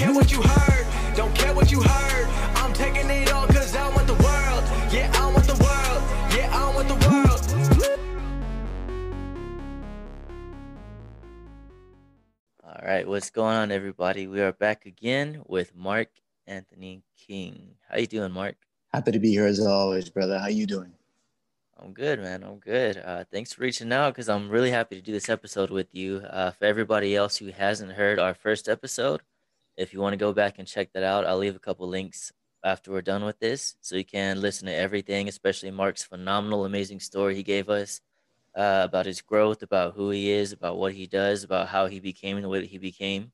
care what you heard, don't care what you heard. I'm taking it all cause I want the world. Yeah, I want the world. Yeah, I want the world. All right, what's going on, everybody? We are back again with Mark Anthony King. How you doing, Mark? Happy to be here as always, brother. How you doing? I'm good, man. I'm good. Uh, thanks for reaching out because I'm really happy to do this episode with you. Uh, for everybody else who hasn't heard our first episode, if you want to go back and check that out, I'll leave a couple links after we're done with this so you can listen to everything, especially Mark's phenomenal, amazing story he gave us uh, about his growth, about who he is, about what he does, about how he became the way that he became.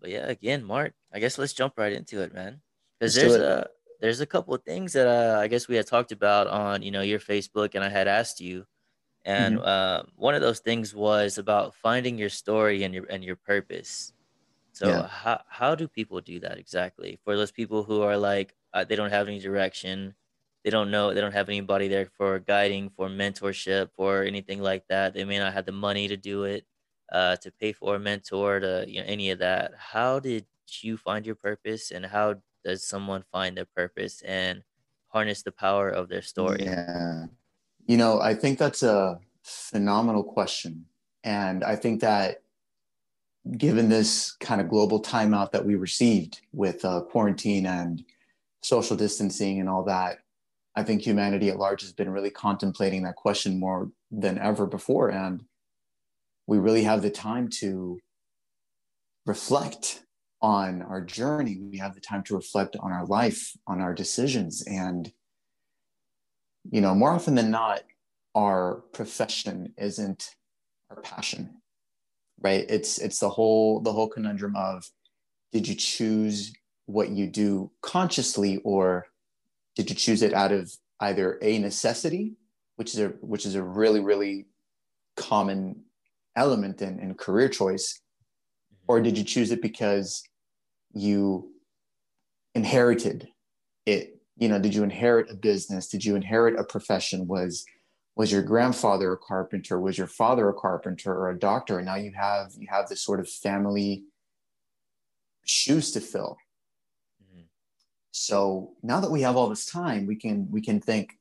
But yeah, again, Mark, I guess let's jump right into it, man. Because there's a there's a couple of things that uh, I guess we had talked about on you know your Facebook, and I had asked you, and uh, one of those things was about finding your story and your and your purpose. So Yeah. how how do people do that exactly? For those people who are like uh, they don't have any direction, they don't know, they don't have anybody there for guiding, for mentorship, for anything like that. They may not have the money to do it, uh, to pay for a mentor, to you know any of that. How did you find your purpose, and how does someone find their purpose and harness the power of their story? Yeah. You know, I think that's a phenomenal question. And I think that given this kind of global timeout that we received with uh, quarantine and social distancing and all that, I think humanity at large has been really contemplating that question more than ever before. And we really have the time to reflect on our journey. We have the time to reflect on our life, on our decisions. And, you know, more often than not, our profession isn't our passion, right? It's it's the whole the whole conundrum of did you choose what you do consciously or did you choose it out of either a necessity, which is a which is a really, really common element in, in career choice, mm-hmm. or did you choose it because you inherited it? You know did you inherit a business? Did you inherit a profession? Was was your grandfather a carpenter? Was your father a carpenter or a doctor? And now you have you have this sort of family shoes to fill. Mhm. so now that we have all this time we can we can think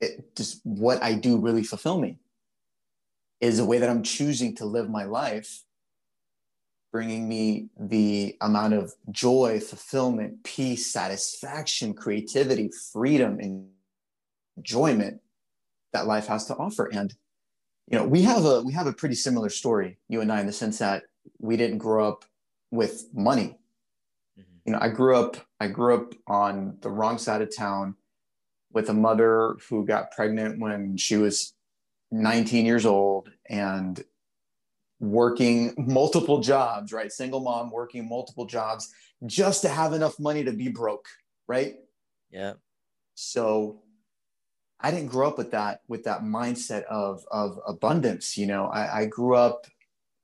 it, does what i do really fulfill me? Is the way that i'm choosing to live my life bringing me the amount of joy, fulfillment, peace, satisfaction, creativity, freedom, and enjoyment that life has to offer. And you know, we have a we have a pretty similar story, you and I, in the sense that we didn't grow up with money. Mhm. You know, I grew up I grew up on the wrong side of town with a mother who got pregnant when she was 19 years old and working multiple jobs, right? Single mom working multiple jobs just to have enough money to be broke, right? Yeah. So I didn't grow up with that with that mindset of of abundance. You know, I, I grew up,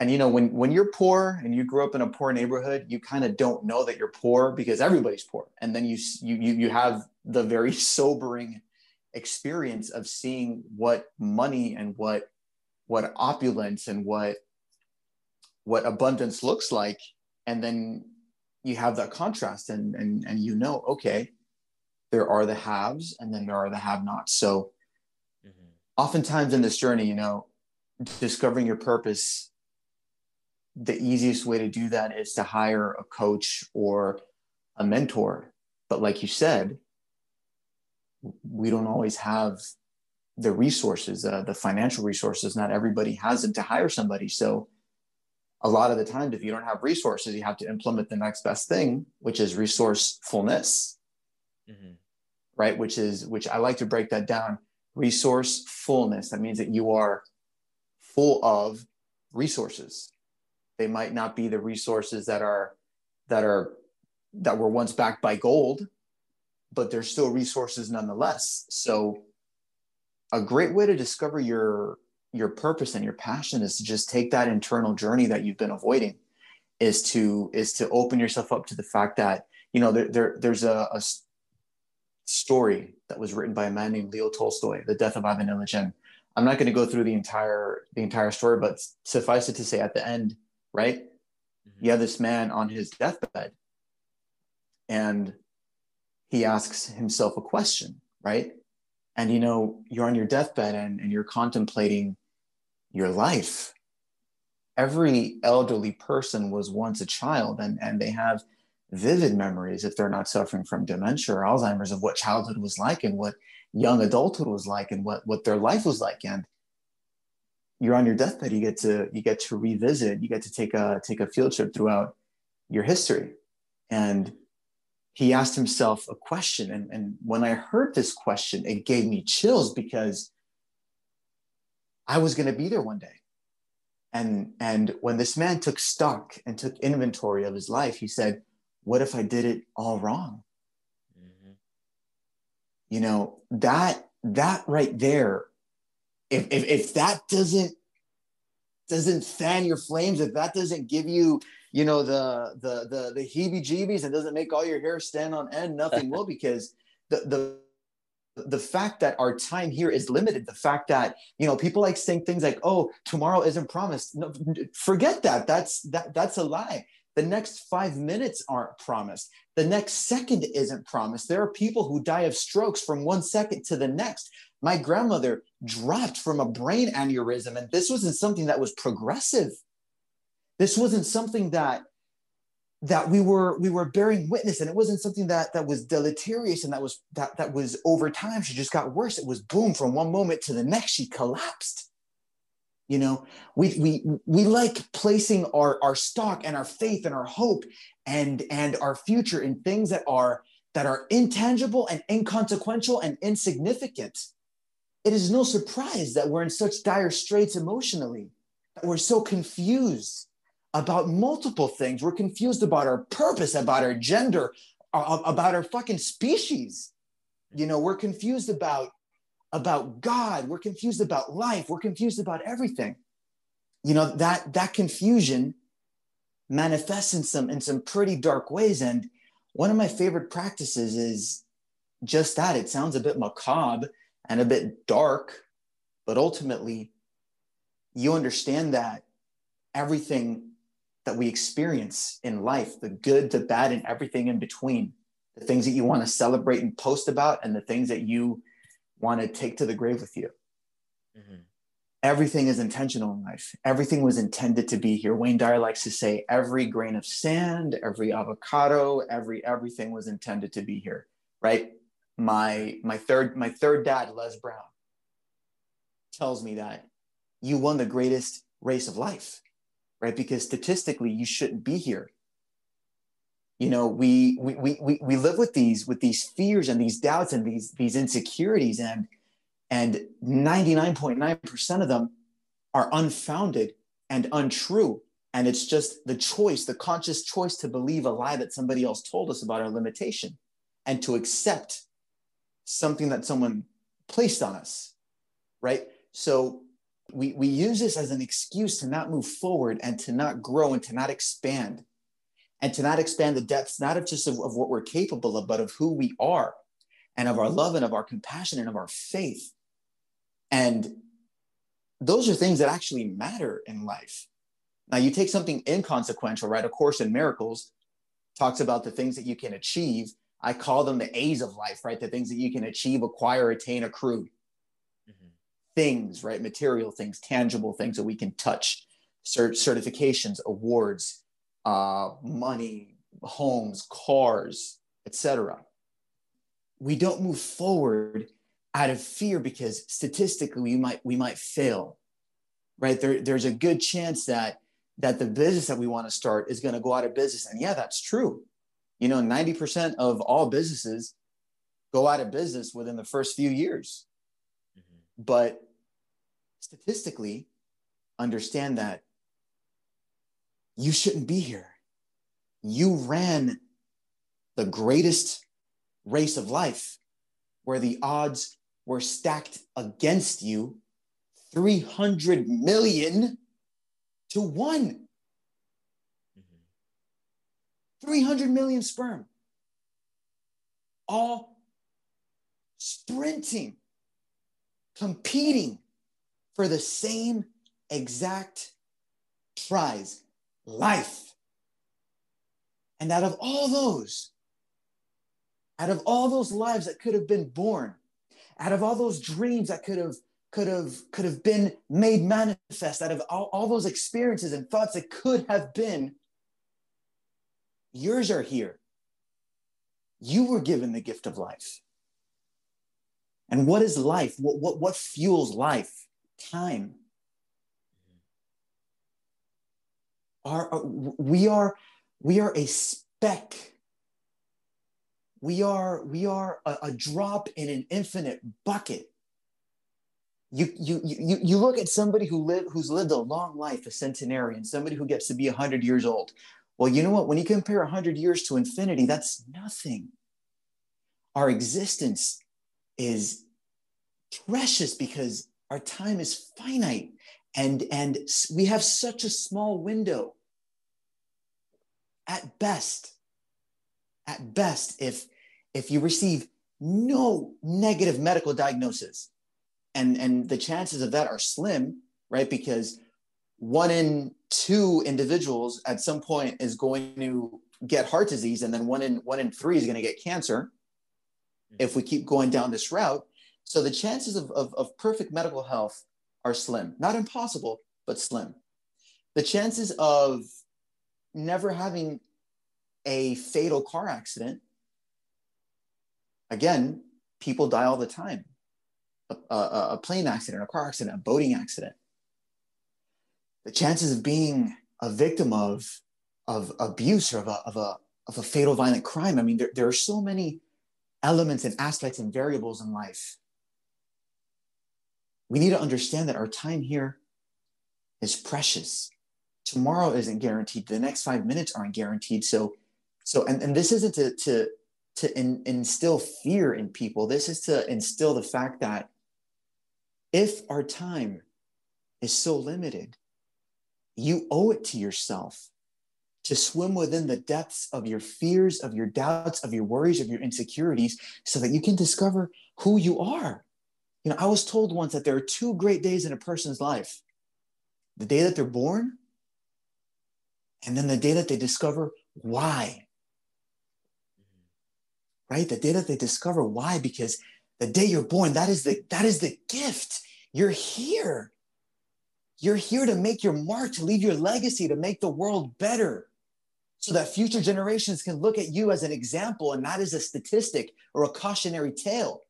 and you know, when when you're poor and you grew up in a poor neighborhood, you kind of don't know that you're poor because everybody's poor, and then you you you have the very sobering experience of seeing what money and what what opulence and what what abundance looks like and then you have that contrast and and and you know okay there are the haves and then there are the have nots so Mhm. oftentimes in this journey you know discovering your purpose the easiest way to do that is to hire a coach or a mentor. But like you said we don't always have the resources uh, the financial resources. Not everybody has it to hire somebody. So a lot of the times if you don't have resources you have to implement the next best thing which is resourcefulness. Mhm. Right? Which is which i like to break that down resourcefulness that means that you are full of resources. They might not be the resources that are that are that were once backed by gold but they're still resources nonetheless. So a great way to discover your your purpose and your passion is to just take that internal journey that you've been avoiding is to is to open yourself up to the fact that you know there, there there's a, a story that was written by a man named leo tolstoy the death of ivan ilyich i'm not going to go through the entire the entire story but suffice it to say at the end right mm-hmm. you have this man on his deathbed and he asks himself a question, right? And you know, you're on your deathbed and, and you're contemplating your life. Every elderly person was once a child and, and they have vivid memories if they're not suffering from dementia or Alzheimer's of what childhood was like and what young adulthood was like and what, what their life was like. And you're on your deathbed, you get to you get to revisit, you get to take a take a field trip throughout your history. And he asked himself a question. And, and when I heard this question, it gave me chills because I was going to be there one day. And, and when this man took stock and took inventory of his life, he said, What if I did it all wrong? Mm-hmm. You know, that, that right there, if, if, if that doesn't, doesn't fan your flames, if that doesn't give you you know the the the the heebie-jeebies and doesn't make all your hair stand on end nothing will because the the the fact that our time here is limited the fact that you know people like saying things like oh tomorrow isn't promised no forget that that's that that's a lie the next five minutes aren't promised. The next second isn't promised. There are people who die of strokes from one second to the next. My grandmother dropped from a brain aneurysm and this wasn't something that was progressive. This wasn't something that that we were we were bearing witness and it wasn't something that that was deleterious and that was that that was over time. She just got worse. It was boom from one moment to the next she collapsed you know we we we like placing our our stock and our faith and our hope and and our future in things that are that are intangible and inconsequential and insignificant it is no surprise that we're in such dire straits emotionally that we're so confused about multiple things. We're confused about our purpose, about our gender, about our fucking species. You know, we're confused about about God. We're confused about life. We're confused about everything. You know, that that confusion manifests in some in some pretty dark ways. And one of my favorite practices is just that. It sounds a bit macabre and a bit dark, but ultimately you understand that everything that we experience in life the good, the bad, and everything in between. The things that you want to celebrate and post about, and the things that you want to take to the grave with you. Mm-hmm. Everything is intentional in life. Everything was intended to be here. Wayne Dyer likes to say every grain of sand, every avocado, every everything was intended to be here, right? My my third my third dad, Les Brown, tells me that you won the greatest race of life right? Because statistically, you shouldn't be here. You know, we we we we live with these with these fears and these doubts and these these insecurities, and and 99.9% of them are unfounded and untrue. And it's just the choice, the conscious choice to believe a lie that somebody else told us about our limitation and to accept something that someone placed on us, right? So we, we use this as an excuse to not move forward and to not grow and to not expand and to not expand the depths, not of just of, of what we're capable of, but of who we are and of our love and of our compassion and of our faith. And those are things that actually matter in life. Now, you take something inconsequential, right? A Course in Miracles talks about the things that you can achieve. I call them the A's of life, right? The things that you can achieve, acquire, attain, accrue mm-hmm. things, right? Material things, tangible things that we can touch, cert- certifications, awards, uh, money, homes, cars, etc. We don't move forward out of fear because statistically we might we might fail, right? There, there's a good chance that that the business that we want to start is going to go out of business, and yeah, that's true. You know, 90% of all businesses go out of business within the first few years. Mm-hmm. But statistically understand that you shouldn't be here. You ran the greatest race of life where the odds were stacked against you 300 million to one. Mm-hmm. 300 million sperm, all sprinting, competing for the same exact prize life. And out of all those, out of all those lives that could have been born, out of all those dreams that could have could have could have been made manifest out of all, all those experiences and thoughts that could have been yours are here. You were given the gift of life. And what is life? What, what, what fuels life? Time are, are uh, we are we are a speck we are we are a, a drop in an infinite bucket you, you, you, you look at somebody who live, who's lived a long life, a centenarian, somebody who gets to be 100 years old. Well, you know what? When you compare 100 years to infinity, that's nothing. Our existence is precious because our time is finite and, and we have such a small window. At best, at best, if, if you receive no negative medical diagnosis, and and the chances of that are slim right because one in two individuals at some point is going to get heart disease and then one in one in three is going to get cancer if we keep going down this route so the chances of, of, of perfect medical health are slim. Not impossible but slim. The chances of never having a fatal car accident again people die all the time. A, a, a plane accident, a car accident, a boating accident, the chances of being a victim of, of abuse or of a, of, a, of a fatal violent crime, I mean, there, there are so many elements and aspects and variables in life. We need to understand that our time here is precious. Tomorrow isn't guaranteed. The next five minutes aren't guaranteed. So, so, and, and this isn't to, to, to in, instill fear in people. This is to instill the fact that if our time is so limited, you owe it to yourself to swim within the depths of your fears, of your doubts, of your worries, of your insecurities, so that you can discover who you are. You know, I was told once that there are two great days in a person's life the day that they're born, and then the day that they discover why. Right? The day that they discover why, because the day you're born, that is the that is the gift. You're here. You're here to make your mark, to leave your legacy, to make the world better so that future generations can look at you as an example and not as a statistic or a cautionary tale.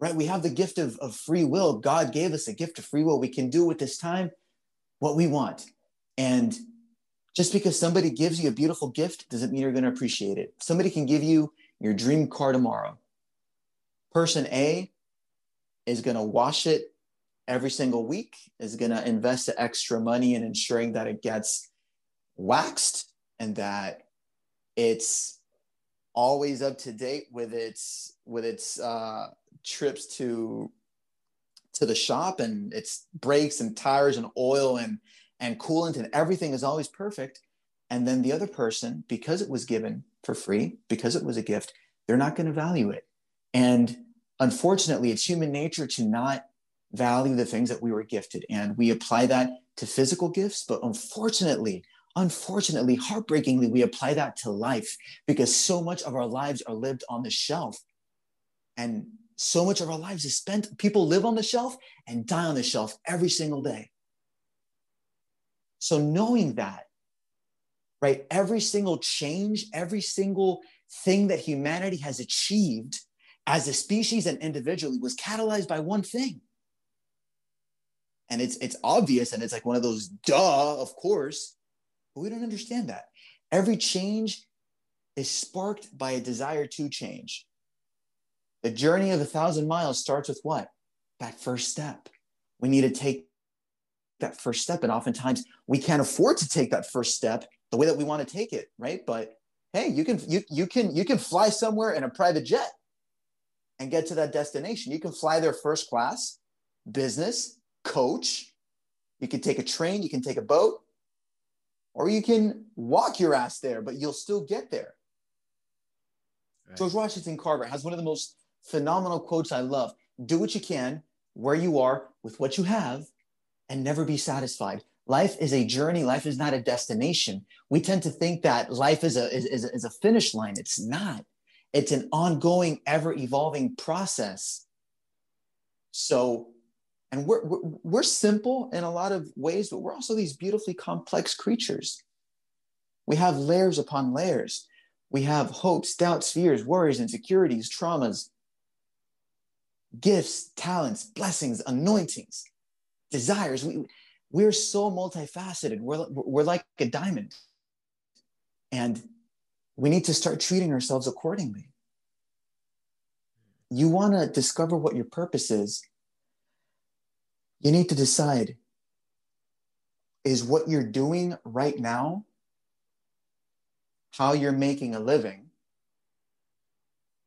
Right? We have the gift of, of free will. God gave us a gift of free will. We can do with this time what we want. And just because somebody gives you a beautiful gift doesn't mean you're going to appreciate it. Somebody can give you your dream car tomorrow. Person A is going to wash it every single week, is going to invest the extra money in ensuring that it gets waxed and that it's always up to date with its with its uh, trips to to the shop and its brakes and tires and oil and and coolant and everything is always perfect and then the other person because it was given for free because it was a gift they're not going to value it and unfortunately, it's human nature to not value the things that we were gifted. And we apply that to physical gifts, but unfortunately, unfortunately, heartbreakingly, we apply that to life because so much of our lives are lived on the shelf. And so much of our lives is spent, people live on the shelf and die on the shelf every single day. So, knowing that, right, every single change, every single thing that humanity has achieved as a species and individually was catalyzed by one thing. And it's it's obvious and it's like one of those duh, of course, but we don't understand that. Every change is sparked by a desire to change. The journey of a thousand miles starts with what? That first step. We need to take that first step. And oftentimes we can't afford to take that first step the way that we want to take it, right? But hey, you can you you can you can fly somewhere in a private jet and get to that destination. You can fly there first class, business, coach. You can take a train, you can take a boat, or you can walk your ass there, but you'll still get there. Right. George Washington Carver has one of the most phenomenal quotes I love Do what you can, where you are, with what you have, and never be satisfied. Life is a journey. Life is not a destination. We tend to think that life is a, is, is, is a finish line. It's not. It's an ongoing, ever evolving process. So, and we're, we're, we're simple in a lot of ways, but we're also these beautifully complex creatures. We have layers upon layers. We have hopes, doubts, fears, worries, insecurities, traumas, gifts, talents, blessings, anointings, desires. We, we're so multifaceted. We're, we're like a diamond. And we need to start treating ourselves accordingly. You want to discover what your purpose is. You need to decide is what you're doing right now, how you're making a living,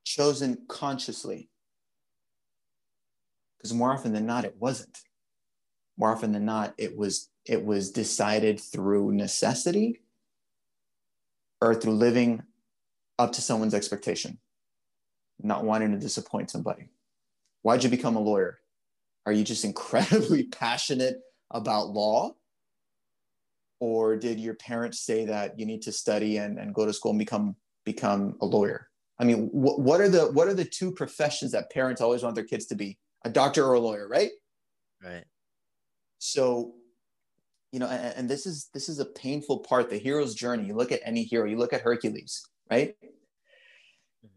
chosen consciously? Because more often than not, it wasn't. More often than not it was it was decided through necessity or through living up to someone's expectation not wanting to disappoint somebody. Why'd you become a lawyer? Are you just incredibly passionate about law? Or did your parents say that you need to study and, and go to school and become become a lawyer? I mean wh- what are the what are the two professions that parents always want their kids to be a doctor or a lawyer right? Right. So you know and, and, this is this is a painful part the hero's journey. You look at any hero you look at hercules right? Mm-hmm.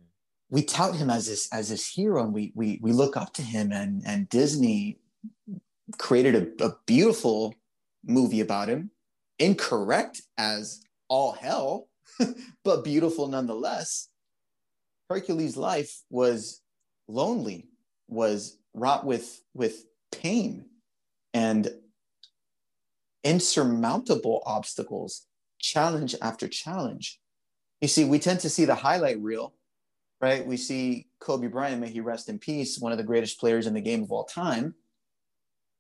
we tout him as this as this hero and we we we look up to him and and disney created a, a beautiful movie about him incorrect as all hell but beautiful nonetheless. Hercules life was lonely was wrought with with pain and insurmountable obstacles, challenge after challenge. You see, we tend to see the highlight reel, right? We see Kobe Bryant, may he rest in peace, one of the greatest players in the game of all time.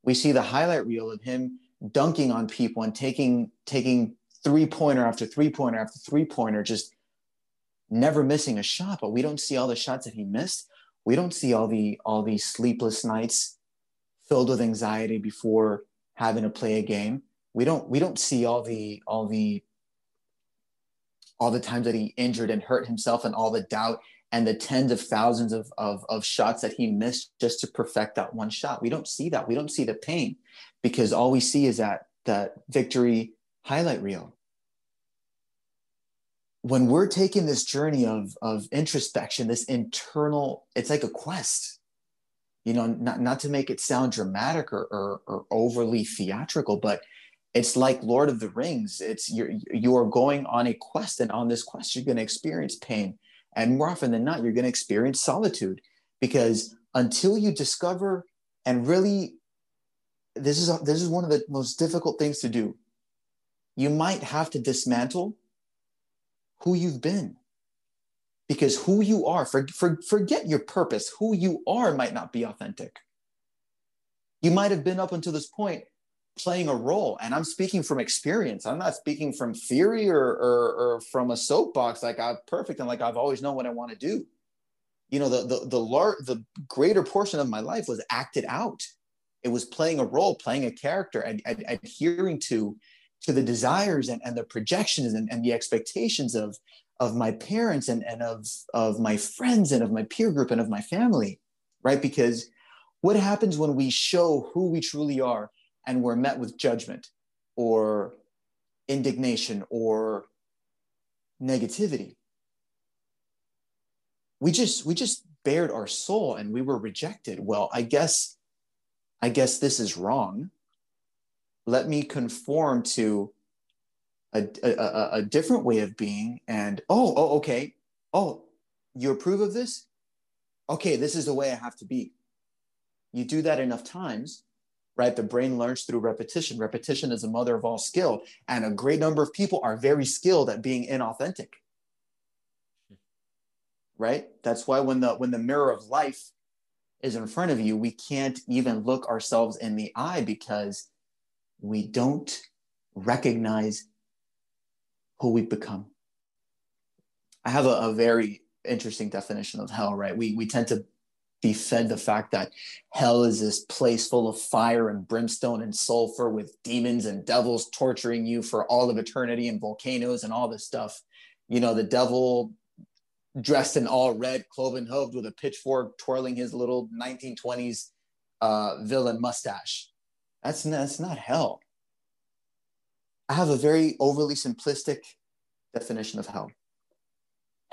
We see the highlight reel of him dunking on people and taking taking three pointer after three pointer after three pointer, just never missing a shot. But we don't see all the shots that he missed. We don't see all the all these sleepless nights filled with anxiety before having to play a game. We don't we don't see all the all the all the times that he injured and hurt himself and all the doubt and the tens of thousands of, of, of shots that he missed just to perfect that one shot. We don't see that. We don't see the pain because all we see is that that victory highlight reel. When we're taking this journey of, of introspection, this internal, it's like a quest. You know not, not to make it sound dramatic or, or, or overly theatrical but it's like lord of the rings. It's you're you are going on a quest and on this quest you're going to experience pain. And more often than not you're going to experience solitude because until you discover and really this is this is one of the most difficult things to do. You might have to dismantle who you've been because who you are, for, for, forget your purpose, who you are might not be authentic. You might have been up until this point playing a role. And I'm speaking from experience. I'm not speaking from theory or, or, or from a soapbox like I'm perfect and like I've always known what I want to do. You know, the, the, the, lar- the greater portion of my life was acted out. It was playing a role, playing a character, and, and, adhering to to the desires and, and the projections and, and the expectations of of my parents and, and of, of my friends and of my peer group and of my family, right? Because what happens when we show who we truly are and we're met with judgment or indignation or negativity? We just we just bared our soul and we were rejected. Well, I guess I guess this is wrong. Let me conform to a, a, a different way of being and oh oh okay. Oh you approve of this? Okay this is the way i have to be. You do that enough times right? The brain learns through repetition. Repetition is the mother of all skill. And a great number of people are very skilled at being inauthentic. Right? That's why when the when the mirror of life is in front of you we can't even look ourselves in the eye because we don't recognize who we've become. I have a, a very interesting definition of hell, right? We, we tend to be fed the fact that hell is this place full of fire and brimstone and sulfur with demons and devils torturing you for all of eternity and volcanoes and all this stuff. You know, the devil dressed in all red, cloven hooved with a pitchfork, twirling his little 1920s uh, villain mustache. That's, that's not hell. I have a very overly simplistic definition of hell.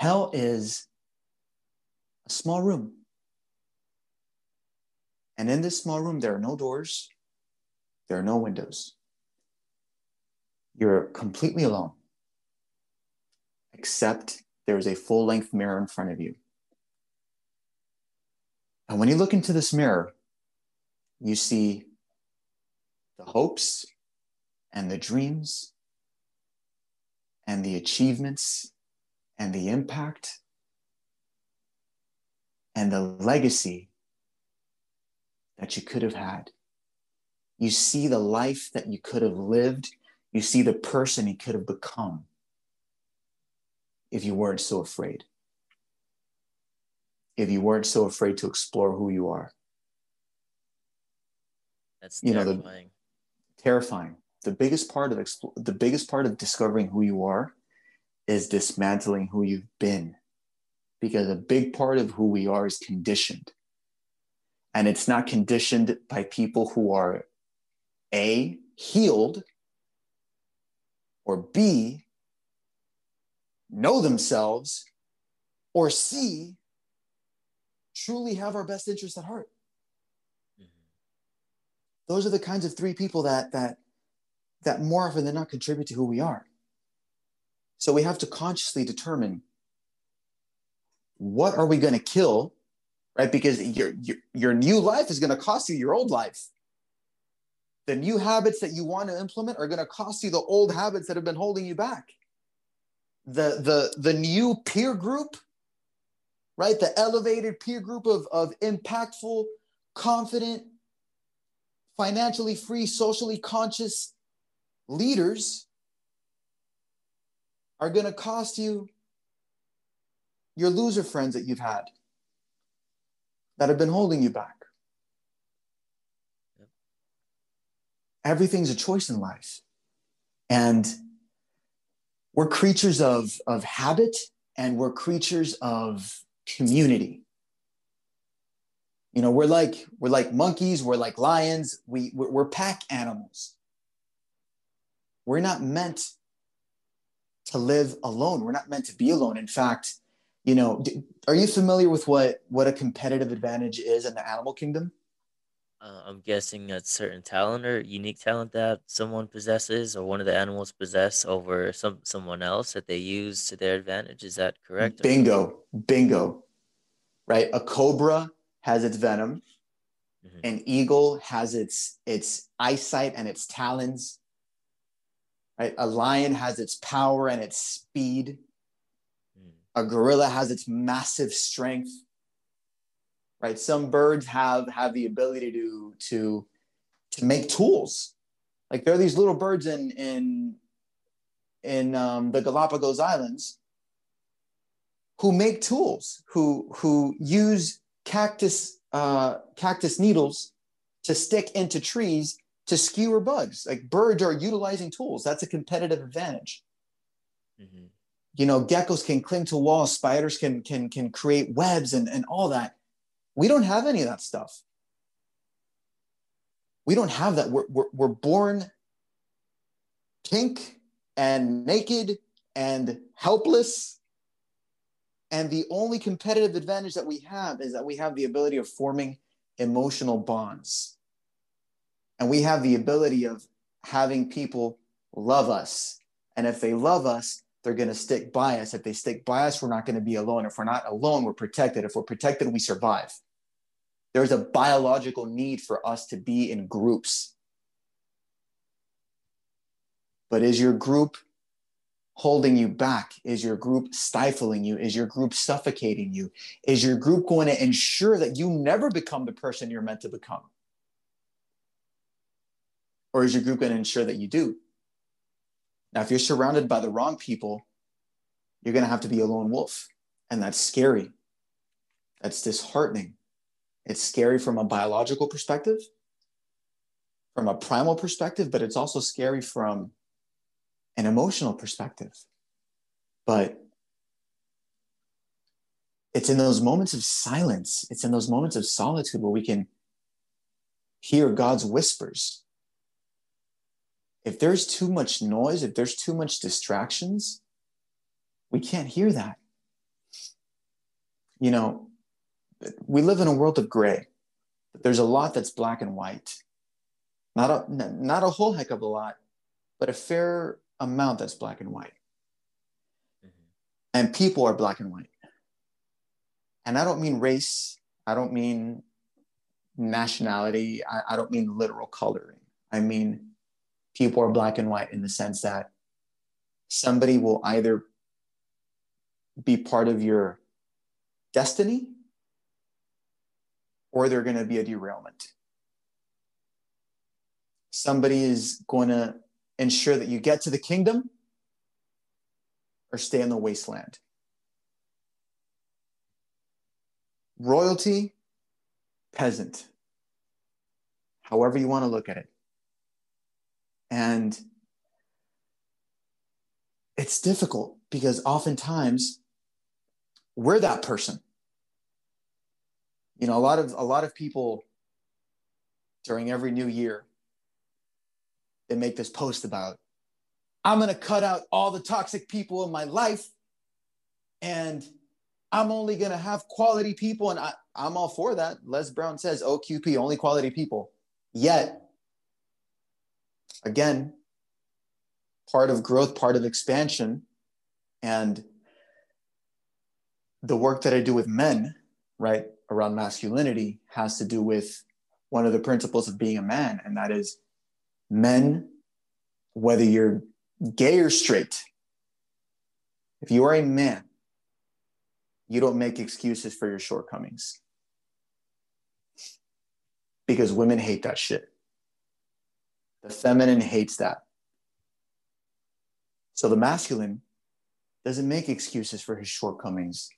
Hell is a small room. And in this small room, there are no doors, there are no windows. You're completely alone, except there is a full length mirror in front of you. And when you look into this mirror, you see the hopes and the dreams and the achievements and the impact and the legacy that you could have had. You see the life that you could have lived. You see the person you could have become if you weren't so afraid. If you weren't so afraid to explore who you are. That's terrifying. You know, the, terrifying. The biggest part of the biggest part of discovering who you are is dismantling who you've been. Because a big part of who we are is conditioned. And it's not conditioned by people who are A, healed, or B, know themselves, or C, truly have our best interests at heart. Those are the kinds of three people that that that more often than not contribute to who we are. So we have to consciously determine what are we going to kill, right? Because your, your, your new life is going to cost you your old life. The new habits that you want to implement are going to cost you the old habits that have been holding you back. The, the, the new peer group, right? The elevated peer group of, of impactful, confident, financially free, socially conscious leaders are going to cost you your loser friends that you've had that have been holding you back. Yep. Everything's a choice in life. And we're creatures of, of habit and we're creatures of community. You know, we're like we're like monkeys, we're like lions, we we're, we're pack animals. We're not meant to live alone. We're not meant to be alone. In fact, you know, are you familiar with what what a competitive advantage is in the animal kingdom? Uh, I'm guessing a certain talent or unique talent that someone possesses or one of the animals possess over some someone else that they use to their advantage. Is that correct? Bingo, bingo. Right, a cobra has its venom. Mm-hmm. An eagle has its its eyesight and its talons. Right? A lion has its power and its speed. Mm. A gorilla has its massive strength. Right? Some birds have have the ability to to to make tools. Like there are these little birds in in in um, the Galapagos Islands who make tools, who who use cactus uh, cactus needles to stick into trees to skewer bugs. Like birds are utilizing tools. That's a competitive advantage. Mm-hmm. You know, geckos can cling to walls, spiders can can can create webs and, and all that. We don't have any of that stuff. We don't have that. We're, we're, we're born pink and naked and helpless. And the only competitive advantage that we have is that we have the ability of forming emotional bonds and we have the ability of having people love us. And if they love us, they're going to stick by us. If they stick by us, we're not going to be alone. If we're not alone, we're protected. If we're protected, we survive. There's a biological need for us to be in groups. But is your group holding you back? Is your group stifling you? Is your group suffocating you? Is your group going to ensure that you never become the person you're meant to become? Or is your group going to ensure that you do? Now, if you're surrounded by the wrong people, you're going to have to be a lone wolf. And that's scary. That's disheartening. It's scary from a biological perspective, from a primal perspective, but it's also scary from an emotional perspective. But it's in those moments of silence, it's in those moments of solitude where we can hear God's whispers. If there's too much noise, if there's too much distractions, we can't hear that. You know, we live in a world of gray, there's a lot that's black and white. Not a, not a whole heck of a lot, but a fair amount that's black and white. Mm-hmm. And people are black and white. And I don't mean race, I don't mean nationality, I, I don't mean literal coloring. I mean, people are black and white in the sense that somebody will either be part of your destiny or they're going to be a derailment. Somebody is going to ensure that you get to the kingdom or stay in the wasteland. Royalty, peasant, however you want to look at it. And it's difficult because oftentimes we're that person you know a lot of a lot of people during every new year they make this post about i'm going to cut out all the toxic people in my life and i'm only going to have quality people and I, i'm all for that. Les brown says oqp only quality people. Yet again part of growth part of expansion and the work that i do with men right around masculinity has to do with one of the principles of being a man, and that is men, whether you're gay or straight, if you are a man, you don't make excuses for your shortcomings. Because women hate that shit. The feminine hates that. So the masculine doesn't make excuses for his shortcomings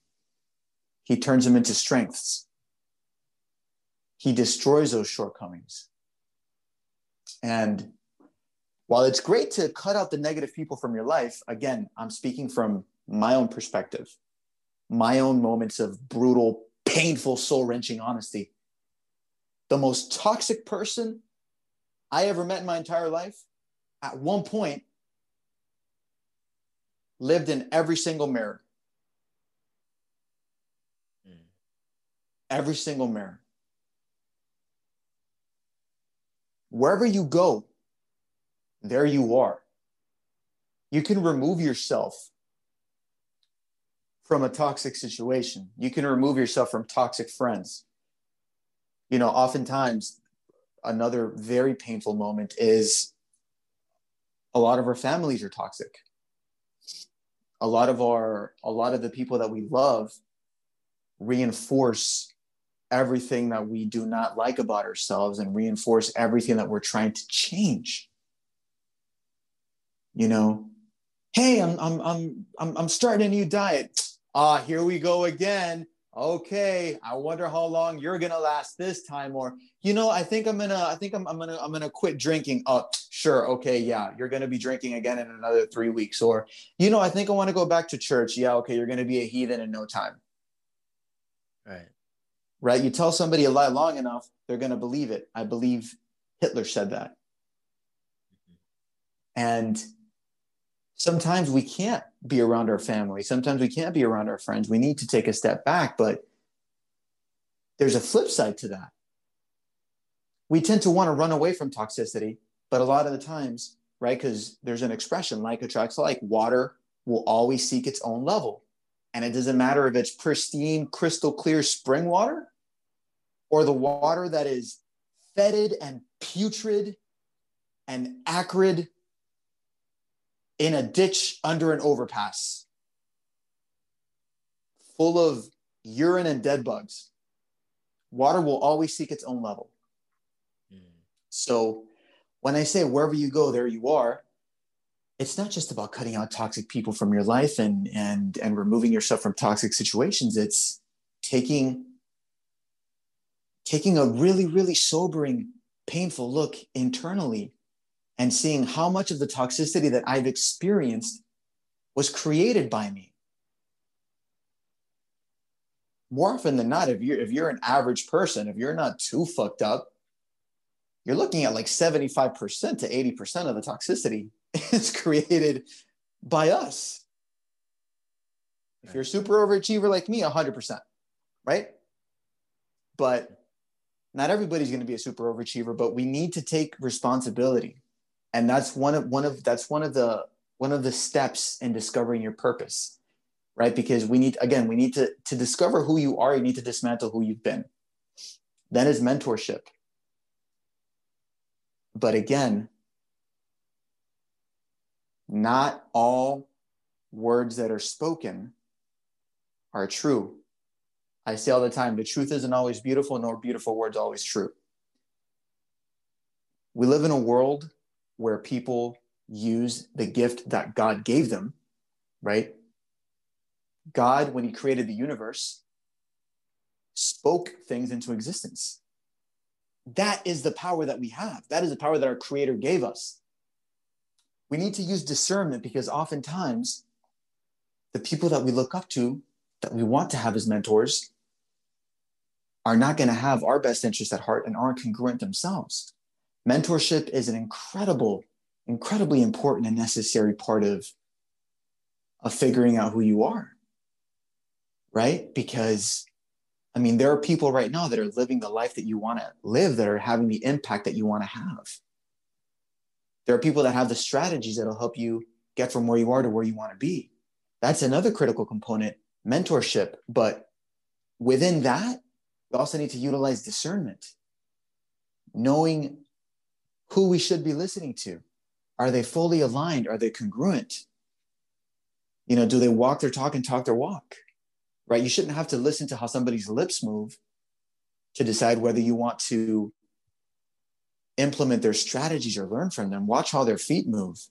he turns them into strengths. He destroys those shortcomings. And while it's great to cut out the negative people from your life, again, I'm speaking from my own perspective, my own moments of brutal, painful, soul wrenching honesty. The most toxic person I ever met in my entire life, at one point, lived in every single mirror. Hmm. every single mirror. Wherever you go, there you are. You can remove yourself from a toxic situation. You can remove yourself from toxic friends. You know, oftentimes, another very painful moment is a lot of our families are toxic. A lot of our, a lot of the people that we love reinforce everything that we do not like about ourselves and reinforce everything that we're trying to change. You know, hey, I'm I'm I'm I'm, I'm starting a new diet. Ah, here we go again. Okay, I wonder how long you're gonna last this time. Or, you know, I think I'm gonna, I think I'm, I'm gonna, I'm gonna quit drinking. Oh, sure, okay, yeah, you're gonna be drinking again in another three weeks. Or, you know, I think I want to go back to church. Yeah, okay, you're gonna be a heathen in no time. Right right? You tell somebody a lie long enough, they're going to believe it. I believe Hitler said that. And sometimes we can't be around our family. Sometimes we can't be around our friends. We need to take a step back, but there's a flip side to that. We tend to want to run away from toxicity, but a lot of the times, right? Because there's an expression like attracts like water will always seek its own level. And it doesn't matter if it's pristine, crystal clear spring water or the water that is fetid and putrid and acrid in a ditch under an overpass full of urine and dead bugs. Water will always seek its own level. Mm. So when I say wherever you go, there you are, it's not just about cutting out toxic people from your life and and and removing yourself from toxic situations. It's taking taking a really, really sobering, painful look internally and seeing how much of the toxicity that I've experienced was created by me. More often than not, if you're if you're an average person, if you're not too fucked up, you're looking at like 75% to 80% of the toxicity is created by us. If you're a super overachiever like me, 100%, right? But not everybody's going to be a super overachiever, but we need to take responsibility. And that's one of one of that's one of the one of the steps in discovering your purpose, right? Because we need again, we need to to discover who you are, you need to dismantle who you've been. Then is mentorship. But again, not all words that are spoken are true. I say all the time the truth isn't always beautiful, nor beautiful words always true. We live in a world where people use the gift that God gave them, right? God, when He created the universe, spoke things into existence. That is the power that we have. That is the power that our Creator gave us. We need to use discernment because oftentimes the people that we look up to, that we want to have as mentors, are not going to have our best interests at heart and aren't congruent themselves. Mentorship is an incredible, incredibly important and necessary part of, of figuring out who you are, right? Because, I mean, there are people right now that are living the life that you want to live, that are having the impact that you want to have. There are people that have the strategies that'll help you get from where you are to where you want to be. That's another critical component, mentorship. But within that, we also need to utilize discernment, knowing who we should be listening to. Are they fully aligned? Are they congruent? You know, do they walk their talk and talk their walk? Right? You shouldn't have to listen to how somebody's lips move to decide whether you want to implement their strategies or learn from them. Watch how their feet move.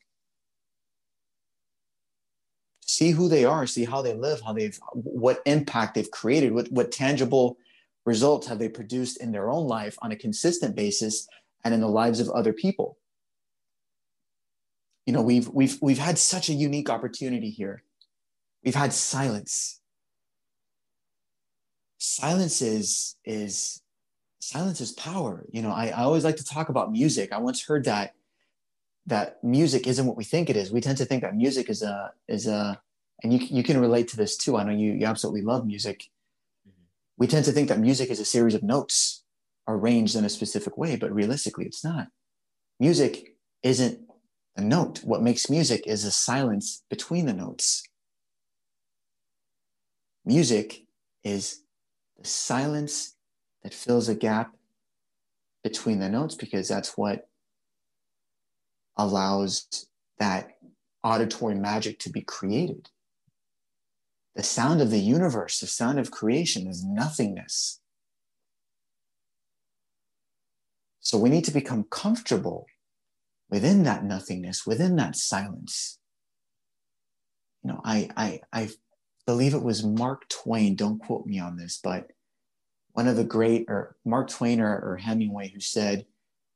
See who they are, see how they live, how they've what impact they've created, what, what tangible results have they produced in their own life on a consistent basis and in the lives of other people? You know we've we've we've had such a unique opportunity here. We've had silence. Silence is is silence is power. You know I, I always like to talk about music. I once heard that that music isn't what we think it is. We tend to think that music is a is a and you, you can relate to this too. I know you, you absolutely love music we tend to think that music is a series of notes arranged in a specific way, but realistically, it's not. Music isn't a note. What makes music is a silence between the notes. Music is the silence that fills a gap between the notes because that's what allows that auditory magic to be created. The sound of the universe, the sound of creation is nothingness. So we need to become comfortable within that nothingness, within that silence. You know, I, I, I believe it was Mark Twain, don't quote me on this, but one of the great, or Mark Twain or, or Hemingway, who said,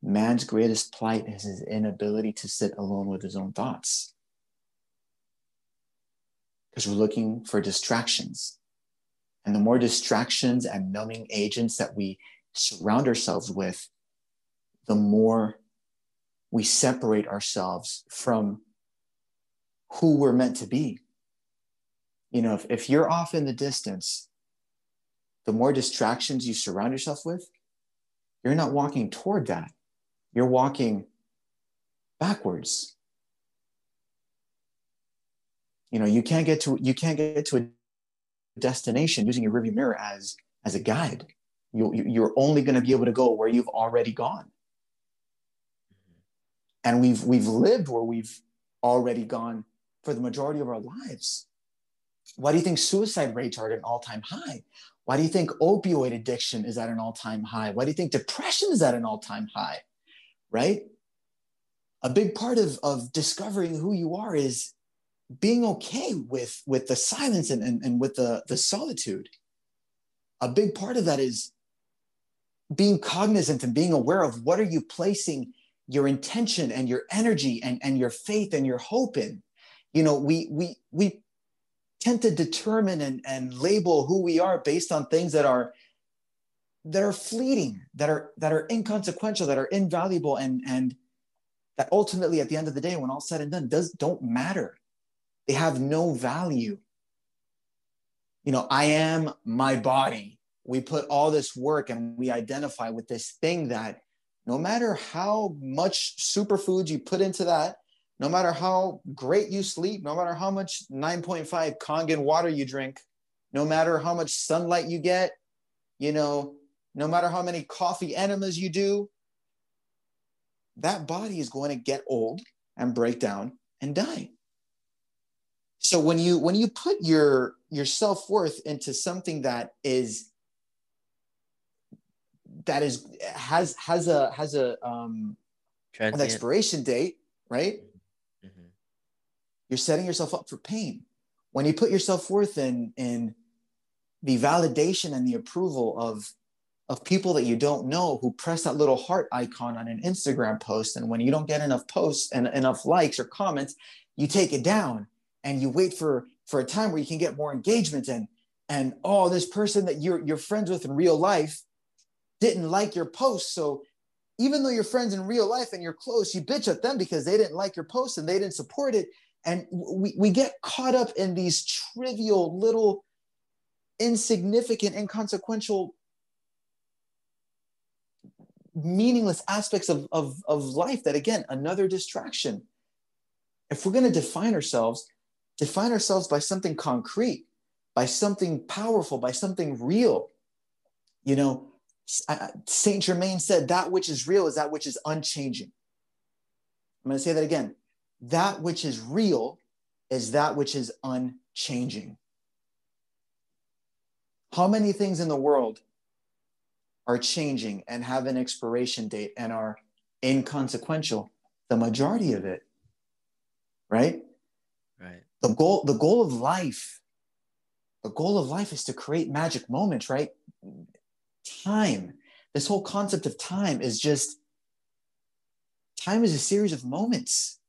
man's greatest plight is his inability to sit alone with his own thoughts because we're looking for distractions. And the more distractions and numbing agents that we surround ourselves with, the more we separate ourselves from who we're meant to be. You know, if, if you're off in the distance, the more distractions you surround yourself with, you're not walking toward that. You're walking backwards you know you can't get to you can't get to a destination using your rearview mirror as as a guide. You, you're only going to be able to go where you've already gone. And we've we've lived where we've already gone for the majority of our lives. Why do you think suicide rates are at an all-time high? Why do you think opioid addiction is at an all-time high? Why do you think depression is at an all-time high? Right? A big part of of discovering who you are is being okay with with the silence and, and, and with the the solitude a big part of that is being cognizant and being aware of what are you placing your intention and your energy and, and your faith and your hope in. You know we we we tend to determine and, and label who we are based on things that are that are fleeting that are that are inconsequential that are invaluable and and that ultimately at the end of the day when all said and done does don't matter they have no value. You know i am my body. We put all this work and we identify with this thing that no matter how much superfoods you put into that no matter how great you sleep no matter how much 9.5 kangen water you drink no matter how much sunlight you get you know no matter how many coffee enemas you do that body is going to get old and break down and die so when you when you put your your self-worth into something that is that is has has a has a um an expiration date right mm-hmm. you're setting yourself up for pain when you put your self-worth in in the validation and the approval of of people that you don't know who press that little heart icon on an Instagram post. And when you don't get enough posts and enough likes or comments, you take it down and you wait for, for a time where you can get more engagement and, and oh, this person that you're, you're friends with in real life didn't like your post. So even though you're friends in real life and you're close, you bitch at them because they didn't like your post and they didn't support it. And we, we get caught up in these trivial little insignificant, inconsequential meaningless aspects of, of, of life that again another distraction if we're going to define ourselves define ourselves by something concrete by something powerful by something real. You know saint germain said that which is real is that which is unchanging. I'm going to say that again. That which is real is that which is unchanging. How many things in the world are changing and have an expiration date and are inconsequential? The majority of it right? Right the goal the goal of life the goal of life is to create magic moments right? Time. This whole concept of time is just time is a series of moments.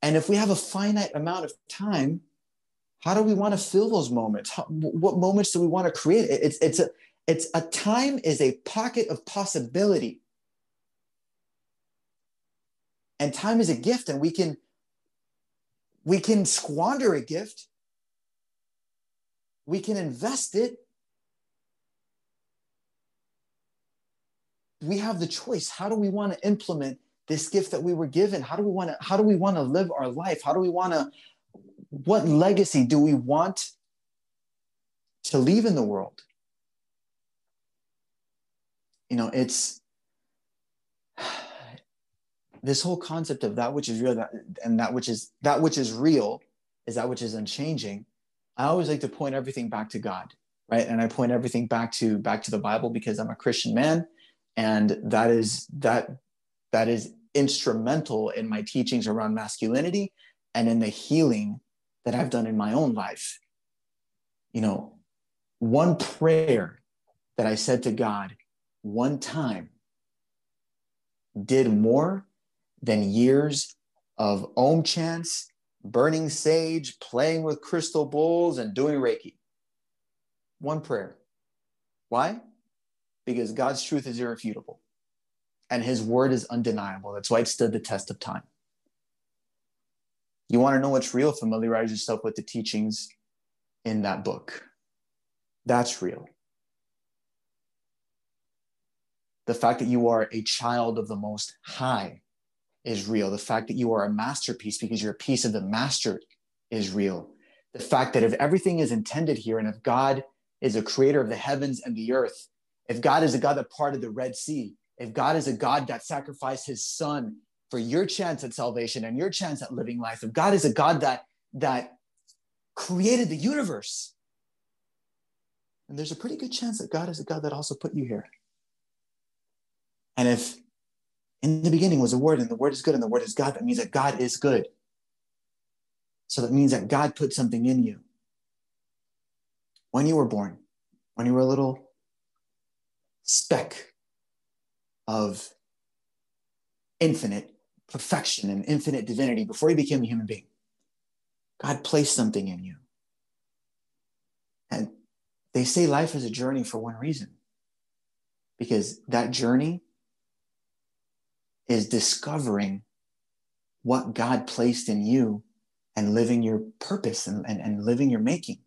And if we have a finite amount of time how do we want to fill those moments? How, what moments do we want to create? It's it's a it's a time is a pocket of possibility. And time is a gift, and we can we can squander a gift. We can invest it. We have the choice. How do we want to implement this gift that we were given? How do we want to how do we want to live our life? How do we want to what legacy do we want to leave in the world? you know it's this whole concept of that which is real that, and that which is that which is real is that which is unchanging. I always like to point everything back to god right? And i point everything back to back to the bible because i'm a christian man and that is that that is instrumental in my teachings around masculinity and in the healing that i've done in my own life. You know one prayer that i said to god one time did more than years of om chants, burning sage, playing with crystal bowls, and doing Reiki. One prayer. Why? Because God's truth is irrefutable and his word is undeniable. That's why it stood the test of time. You want to know what's real? Familiarize yourself with the teachings in that book. That's real the fact that you are a child of the most high is real. The fact that you are a masterpiece because you're a piece of the master is real. The fact that if everything is intended here and if god is a creator of the heavens and the earth if god is a god that parted the red sea if god is a god that sacrificed his son for your chance at salvation and your chance at living life if god is a god that that created the universe and there's a pretty good chance that god is a god that also put you here. And if in the beginning was a word and the word is good and the word is God, that means that God is good. So that means that God put something in you. When you were born, when you were a little speck of infinite perfection and infinite divinity before you became a human being. God placed something in you. And they say life is a journey for one reason because that journey is discovering what God placed in you and living your purpose and, and, and living your making.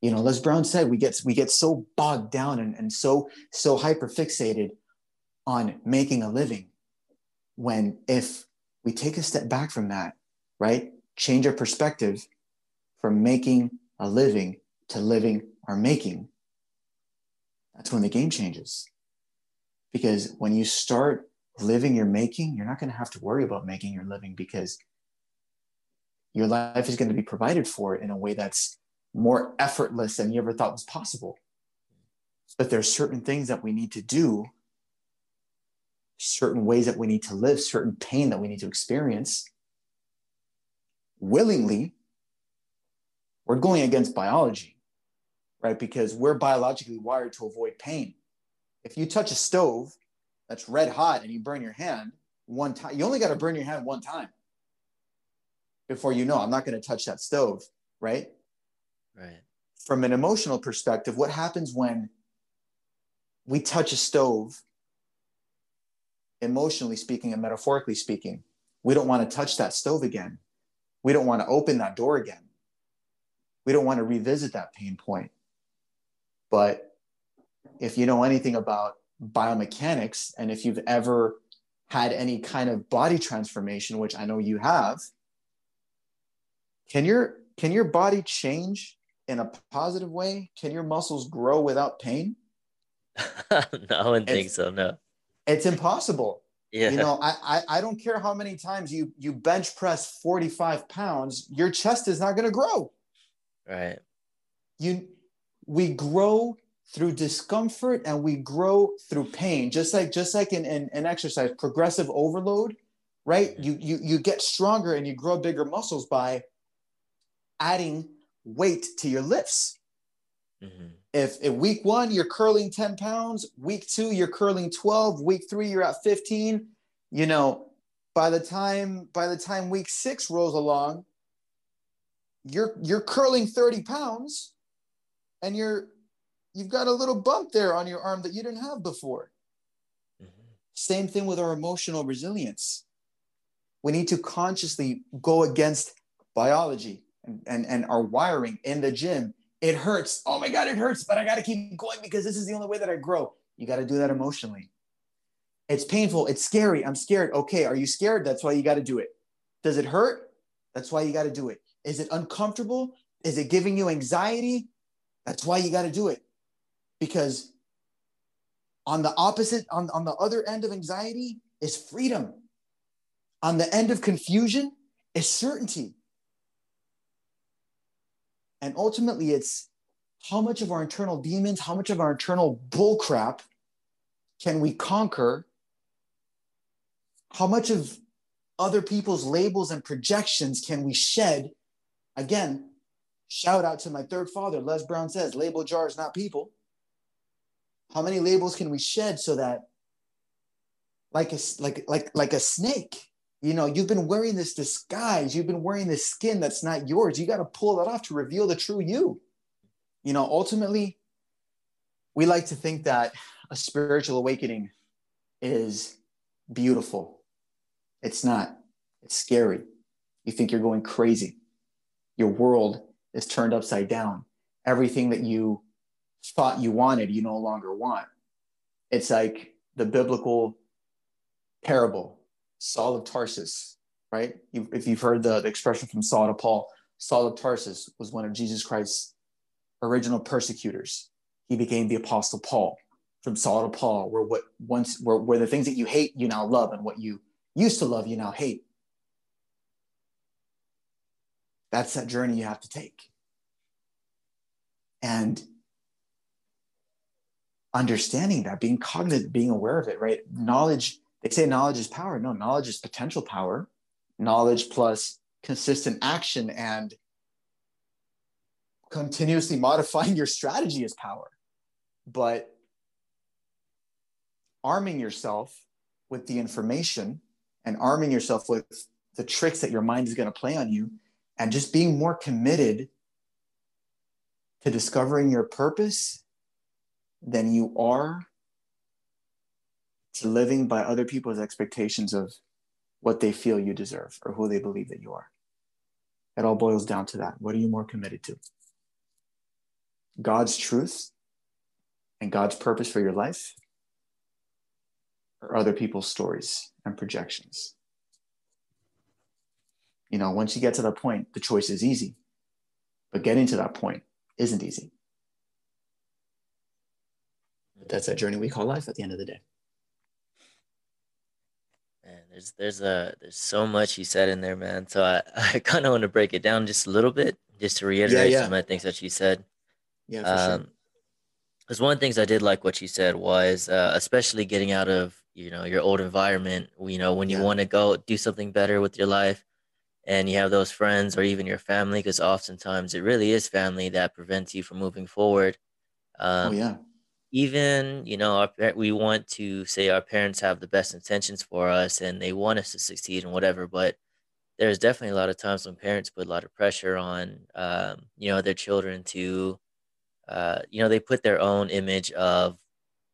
You know, Les Brown said we get we get so bogged down and, and so so hyper fixated on making a living when if we take a step back from that, right? Change our perspective from making a living to living our making. That's when the game changes. Because when you start living you're making, you're not going to have to worry about making your living because your life is going to be provided for in a way that's more effortless than you ever thought was possible. But there's certain things that we need to do, certain ways that we need to live, certain pain that we need to experience willingly. We're going against biology, right? Because we're biologically wired to avoid pain. If you touch a stove that's red hot and you burn your hand one time, you only got to burn your hand one time before you know I'm not going to touch that stove, right? Right. From an emotional perspective, what happens when we touch a stove, emotionally speaking and metaphorically speaking? We don't want to touch that stove again. We don't want to open that door again. We don't want to revisit that pain point. But if you know anything about biomechanics and if you've ever had any kind of body transformation, which I know you have, can your can your body change in a positive way? Can your muscles grow without pain? no, I wouldn't It's- think so. No. It's impossible. Yeah. You know, I, I I don't care how many times you you bench press 45 pounds, your chest is not gonna grow. right. you we grow through discomfort and we grow through pain. Just like just like in, in, in exercise progressive overload right? You, you you get stronger and you grow bigger muscles by adding weight to your lifts. Hmm if in week one you're curling 10 pounds week two you're curling 12 week three you're at 15 you know by the time by the time week six rolls along you're you're curling 30 pounds and you're you've got a little bump there on your arm that you didn't have before. Hmm same thing with our emotional resilience. We need to consciously go against biology and, and, and our wiring in the gym. It hurts. Oh my god it hurts but i got to keep going because this is the only way that i grow. You got to do that emotionally. It's painful. It's scary. I'm scared. Okay are you scared? That's why you got to do it. Does it hurt? That's why you got to do it. Is it uncomfortable? Is it giving you anxiety? That's why you got to do it because on the opposite on, on the other end of anxiety is freedom. On the end of confusion is certainty. And ultimately it's how much of our internal demons how much of our internal bullcrap can we conquer? How much of other people's labels and projections can we shed? Again shout out to my third father. Les brown says label jars not people how many labels can we shed so that like a like like like a snake you know you've been wearing this disguise you've been wearing this skin that's not yours you got to pull that off to reveal the true you. You know ultimately we like to think that a spiritual awakening is beautiful. It's not. It's scary. You think you're going crazy. Your world is turned upside down. Everything that you thought you wanted you no longer want it's like the biblical parable Saul of Tarsus, right? If you've heard the, the expression from Saul to Paul, Saul of Tarsus was one of Jesus Christ's original persecutors. He became the apostle Paul. From Saul to Paul, where what once where, where the things that you hate you now love, and what you used to love you now hate. That's that journey you have to take. And understanding that, being cognizant, being aware of it, right? Knowledge they say knowledge is power. No, knowledge is potential power. Knowledge plus consistent action and continuously modifying your strategy is power. But arming yourself with the information and arming yourself with the tricks that your mind is going to play on you and just being more committed to discovering your purpose than you are to living by other people's expectations of what they feel you deserve or who they believe that you are. It all boils down to that. What are you more committed to? God's truth and God's purpose for your life or other people's stories and projections? You know, once you get to that point, the choice is easy. But getting to that point isn't easy. But that's that journey we call life at the end of the day. Man, there's there's a there's so much you said in there, man. So I, I kind of want to break it down just a little bit, just to reiterate yeah. some of the things that you said. Yeah, for Um, sure. because one of the things I did like what you said was, uh, especially getting out of you know your old environment. You know, when you Yeah. want to go do something better with your life, and you have those friends or even your family, because oftentimes it really is family that prevents you from moving forward. Um, oh, yeah. Even you know our, we want to say our parents have the best intentions for us and they want us to succeed and whatever but there's definitely a lot of times when parents put a lot of pressure on um, you know their children to uh, you know they put their own image of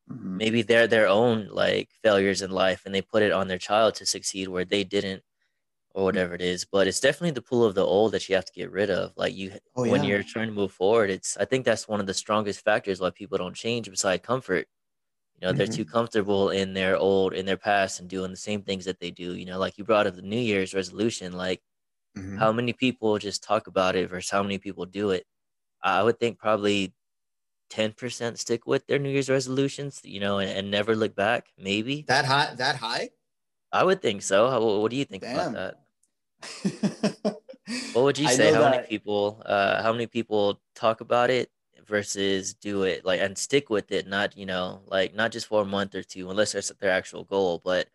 Mhm. maybe they're their own like failures in life and they put it on their child to succeed where they didn't or whatever it is but it's definitely the pull of the old that you have to get rid of like you Oh, when you're trying to move forward it's i think that's one of the strongest factors why people don't change beside comfort you know they're Mhm. too comfortable in their old in their past and doing the same things that they do you know like you brought up the new year's resolution like Mhm. how many people just talk about it versus how many people do it i would think probably 10% stick with their new year's resolutions you know and, and never look back maybe That high? That high? i would think so how, what do you think Damn. about that what would you say? how many people uh how many people talk about it versus do it like and stick with it not you know like not just for a month or two unless that's their actual goal but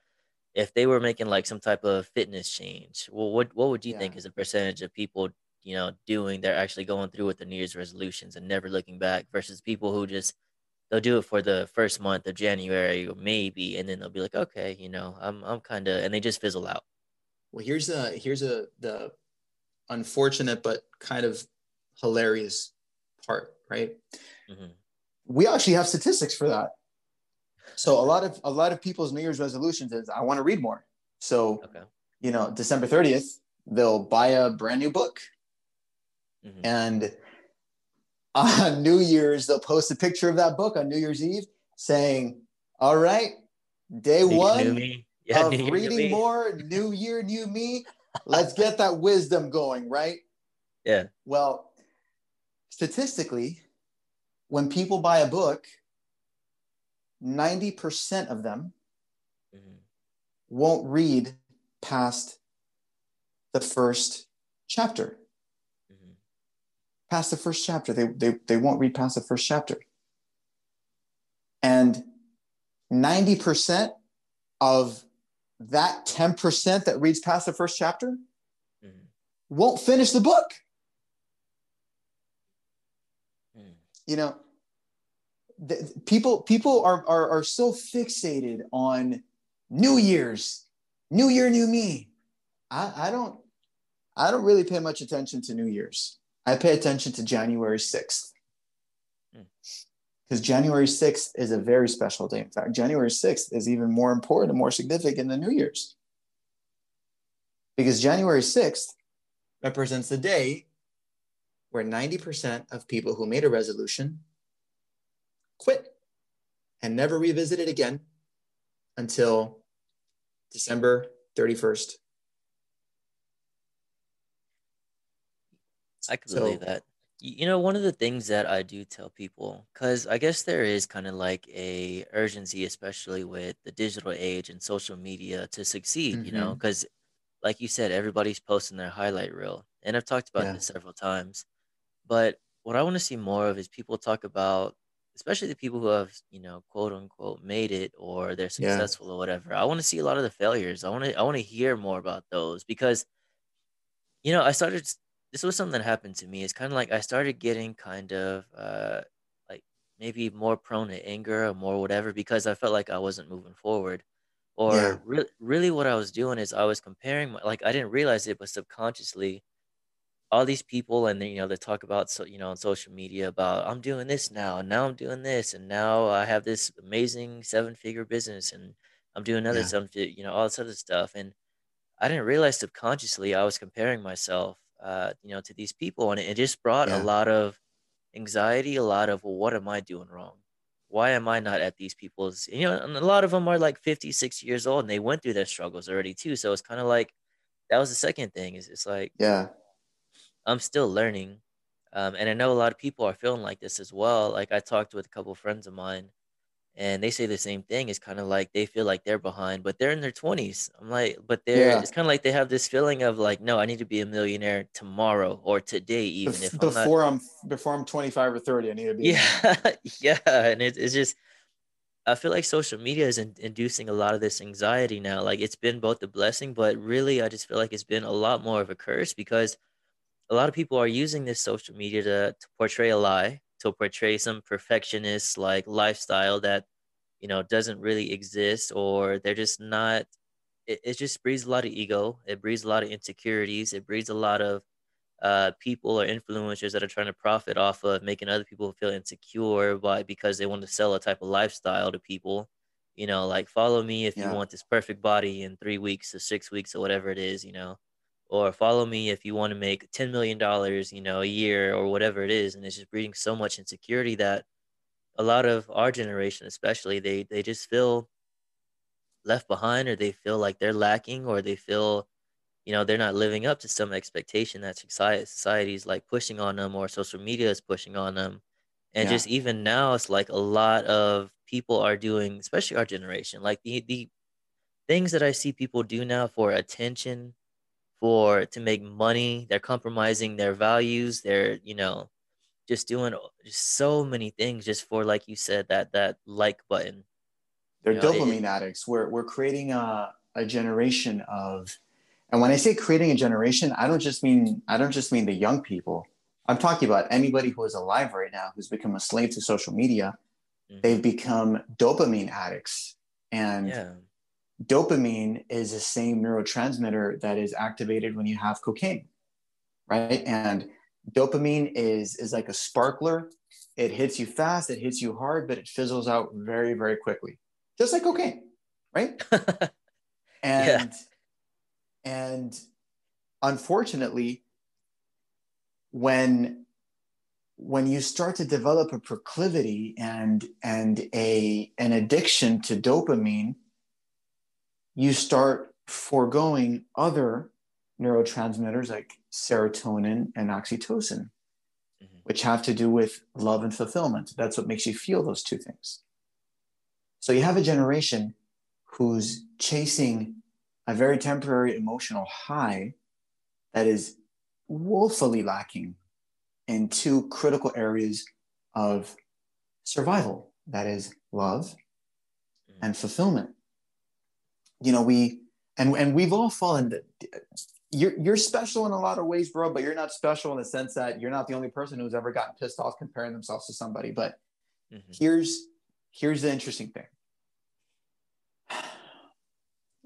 if they were making like some type of fitness change well what what would you think is a percentage of people you know doing they're actually going through with the new year's resolutions and never looking back versus people who just they'll do it for the first month of january or maybe and then they'll be like okay you know i'm i'm kind of and they just fizzle out Well, here's a here's a the unfortunate but kind of hilarious part, right? Mhm. We actually have statistics for that. So a lot of a lot of people's New Year's resolutions is I want to read more. So okay you know, December 30th, they'll buy a brand new book. Mhm. And on New Year's, they'll post a picture of that book on New Year's Eve saying, All right, day one yeah of reading more, new year, new me. Let's get that wisdom going, right? yeah Well, statistically, when people buy a book, 90% of them Mhm. won't read past the first chapter. Mhm. Past the first chapter. They, they, they won't read past the first chapter. And 90% of that 10% that reads past the first chapter Mhm. won't finish the book. Mhm. you know the, people people are, are are so fixated on new year's new year new me i i don't i don't really pay much attention to new year's i pay attention to january 6th Hmm. Because january 6th is a very special day in fact january 6th is even more important and more significant than new year's because january 6th represents the day where 90% of people who made a resolution quit and never revisit it again until December 31st. I can So- believe that. You know, one of the things that I do tell people, because I guess there is kind of like a urgency, especially with the digital age and social media, to succeed. You know, mm-hmm. because like you said, everybody's posting their highlight reel, and I've talked about Yeah. this several times. But what I want to see more of is people talk about, especially the people who have, you know, quote unquote, made it or they're Yeah. successful or whatever. I want to see a lot of the failures. I want to, I want to hear more about those because, you know, I started. This was something that happened to me. It's kind of like I started getting kind of, uh, like maybe more prone to anger or more whatever because I felt like I wasn't moving forward. Or Yeah. really, really, what I was doing is I was comparing, my, like I didn't realize it, but subconsciously, all these people and then you know they talk about so you know on social media about I'm doing this now and now I'm doing this and now I have this amazing seven figure business and I'm doing another Yeah. seven you know all this other stuff and I didn't realize subconsciously I was comparing myself uh you know to these people and it, just brought a lot of anxiety a lot of well, what am I doing wrong why am I not at these people's you know and a lot of them are like 50 60 years old and they went through their struggles already too so it's kind of like that was the second thing is it's like Yeah. I'm still learning. Um, and I know a lot of people are feeling like this as well. Like I talked with a couple of friends of mine and they say the same thing. It's kind of like they feel like they're behind, but they're in their 20s. I'm like, but they're, Yeah. it's kind of like they have this feeling of like, no, I need to be a millionaire tomorrow or today, even Bef- if I'm not. before I'm before I'm 25 or 30, I need to be. Yeah. yeah. And it, it's just, I feel like social media is in, inducing a lot of this anxiety now. Like it's been both a blessing, but really, I just feel like it's been a lot more of a curse because a lot of people are using this social media to, to portray a lie, to portray some perfectionist like lifestyle that you know doesn't really exist, or they're just not. It, it just breeds a lot of ego. It breeds a lot of insecurities. It breeds a lot of uh, people or influencers that are trying to profit off of making other people feel insecure by because they want to sell a type of lifestyle to people. You know, like follow me if Yeah. you want this perfect body in three weeks or six weeks or whatever it is. You know, or follow me if you want to make $10 million, you know, a year or whatever it is. And it's just breeding so much insecurity that a lot of our generation, especially, they, they just feel left behind or they feel like they're lacking or they feel, you know, they're not living up to some expectation that society society is like pushing on them or social media is pushing on them. And Yeah. just even now, it's like a lot of people are doing, especially our generation, like the, the things that I see people do now for attention, for to make money. They're compromising their values. They're, you know, just doing just so many things just for, like you said, that that like button. They're You know, it- dopamine addicts. We're we're creating a, a generation of and when I say creating a generation, I don't just mean I don't just mean the young people. I'm talking about anybody who is alive right now who's become a slave to social media. Mhm. They've become dopamine addicts. And Yeah. Dopamine is the same neurotransmitter that is activated when you have cocaine right? And dopamine is is like a sparkler. It hits you fast it hits you hard but it fizzles out very very quickly just like cocaine right? And and unfortunately when when you start to develop a proclivity and and a an addiction to dopamine you start foregoing other neurotransmitters like serotonin and oxytocin Mhm. which have to do with love and fulfillment. That's what makes you feel those two things. So you have a generation who's chasing a very temporary emotional high that is woefully lacking in two critical areas of survival. That is love and fulfillment you know we and and we've all fallen to, you're you're special in a lot of ways bro but you're not special in the sense that you're not the only person who's ever gotten pissed off comparing themselves to somebody but Mhm. here's here's the interesting thing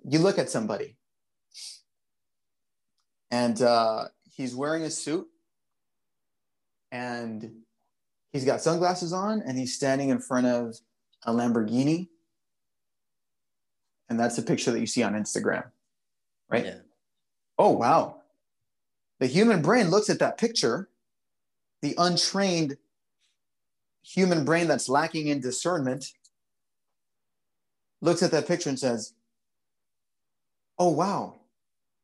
you look at somebody and uh, he's wearing a suit and he's got sunglasses on and he's standing in front of a lamborghini and that's a picture that you see on instagram right? Yeah. oh wow. The human brain looks at that picture. The untrained human brain that's lacking in discernment looks at that picture and says oh wow.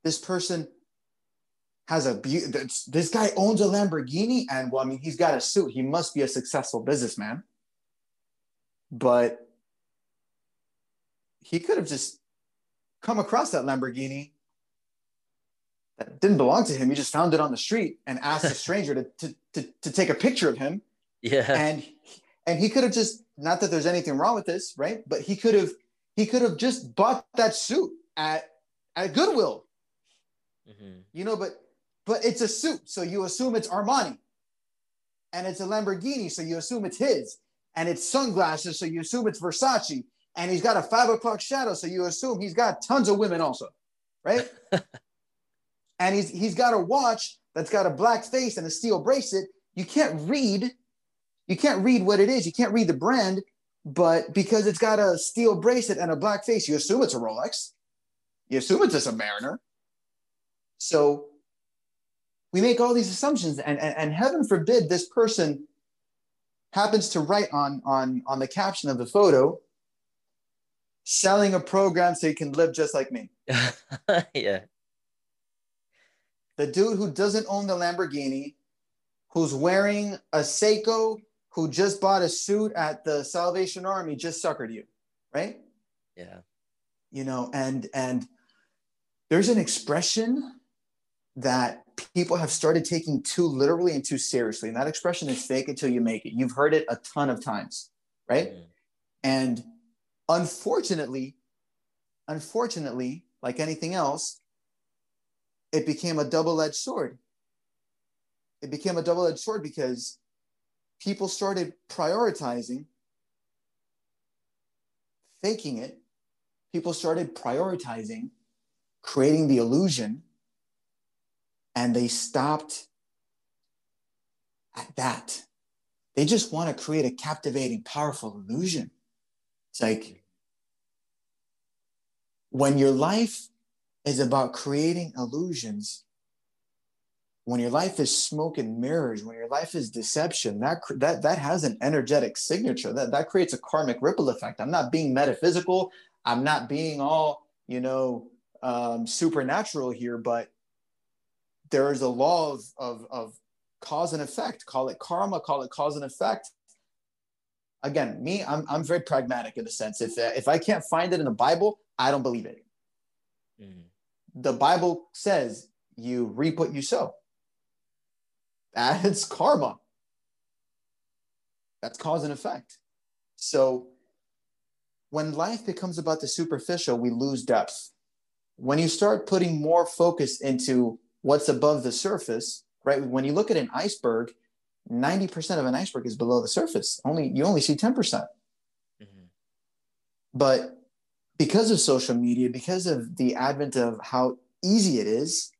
This person has a be- this this guy owns a lamborghini and well i mean he's got a suit. He must be a successful businessman. But he could have just come across that lamborghini that didn't belong to him he just found it on the street and asked a stranger to, to, to, to take a picture of him Yeah. and and he could have just not that there's anything wrong with this right but he could have he could have just bought that suit at at goodwill Mhm. you know but but it's a suit so you assume it's armani and it's a lamborghini so you assume it's his and it's sunglasses, so you assume it's Versace. And he's got a five o'clock shadow, so you assume he's got tons of women also, right? and he's he's got a watch that's got a black face and a steel bracelet. You can't read, you can't read what it is. You can't read the brand, but because it's got a steel bracelet and a black face, you assume it's a Rolex. You assume it's a Submariner. So we make all these assumptions, and, and, and heaven forbid this person happens to write on, on, on the caption of the photo, selling a program so you can live just like me. yeah. The dude who doesn't own the Lamborghini, who's wearing a Seiko, who just bought a suit at the Salvation Army, just suckered you, right? Yeah. You know, and and there's an expression that people have started taking too literally and too seriously. And that expression is fake until you make it. You've heard it a ton of times, right? Mm. And unfortunately, unfortunately, like anything else, it became a double edged sword. It became a double edged sword because people started prioritizing faking it. People started prioritizing creating the illusion and they stopped at that. They just want to create a captivating, powerful illusion. It's like when your life is about creating illusions, when your life is smoke and mirrors, when your life is deception, that that that has an energetic signature. That that creates a karmic ripple effect. I'm not being metaphysical. I'm not being all you know um, supernatural here, but there is a law of, of, of cause and effect. Call it karma, call it cause and effect. Again, me, I'm, I'm very pragmatic in the sense if, if I can't find it in the Bible, I don't believe it. Mm. The Bible says you reap what you sow. That's karma. That's cause and effect. So when life becomes about the superficial, we lose depth. When you start putting more focus into what's above the surface, right? When you look at an iceberg, 90% of an iceberg is below the surface. Only you only see 10%. percent mm hmm But because of social media, because of the advent of how easy it is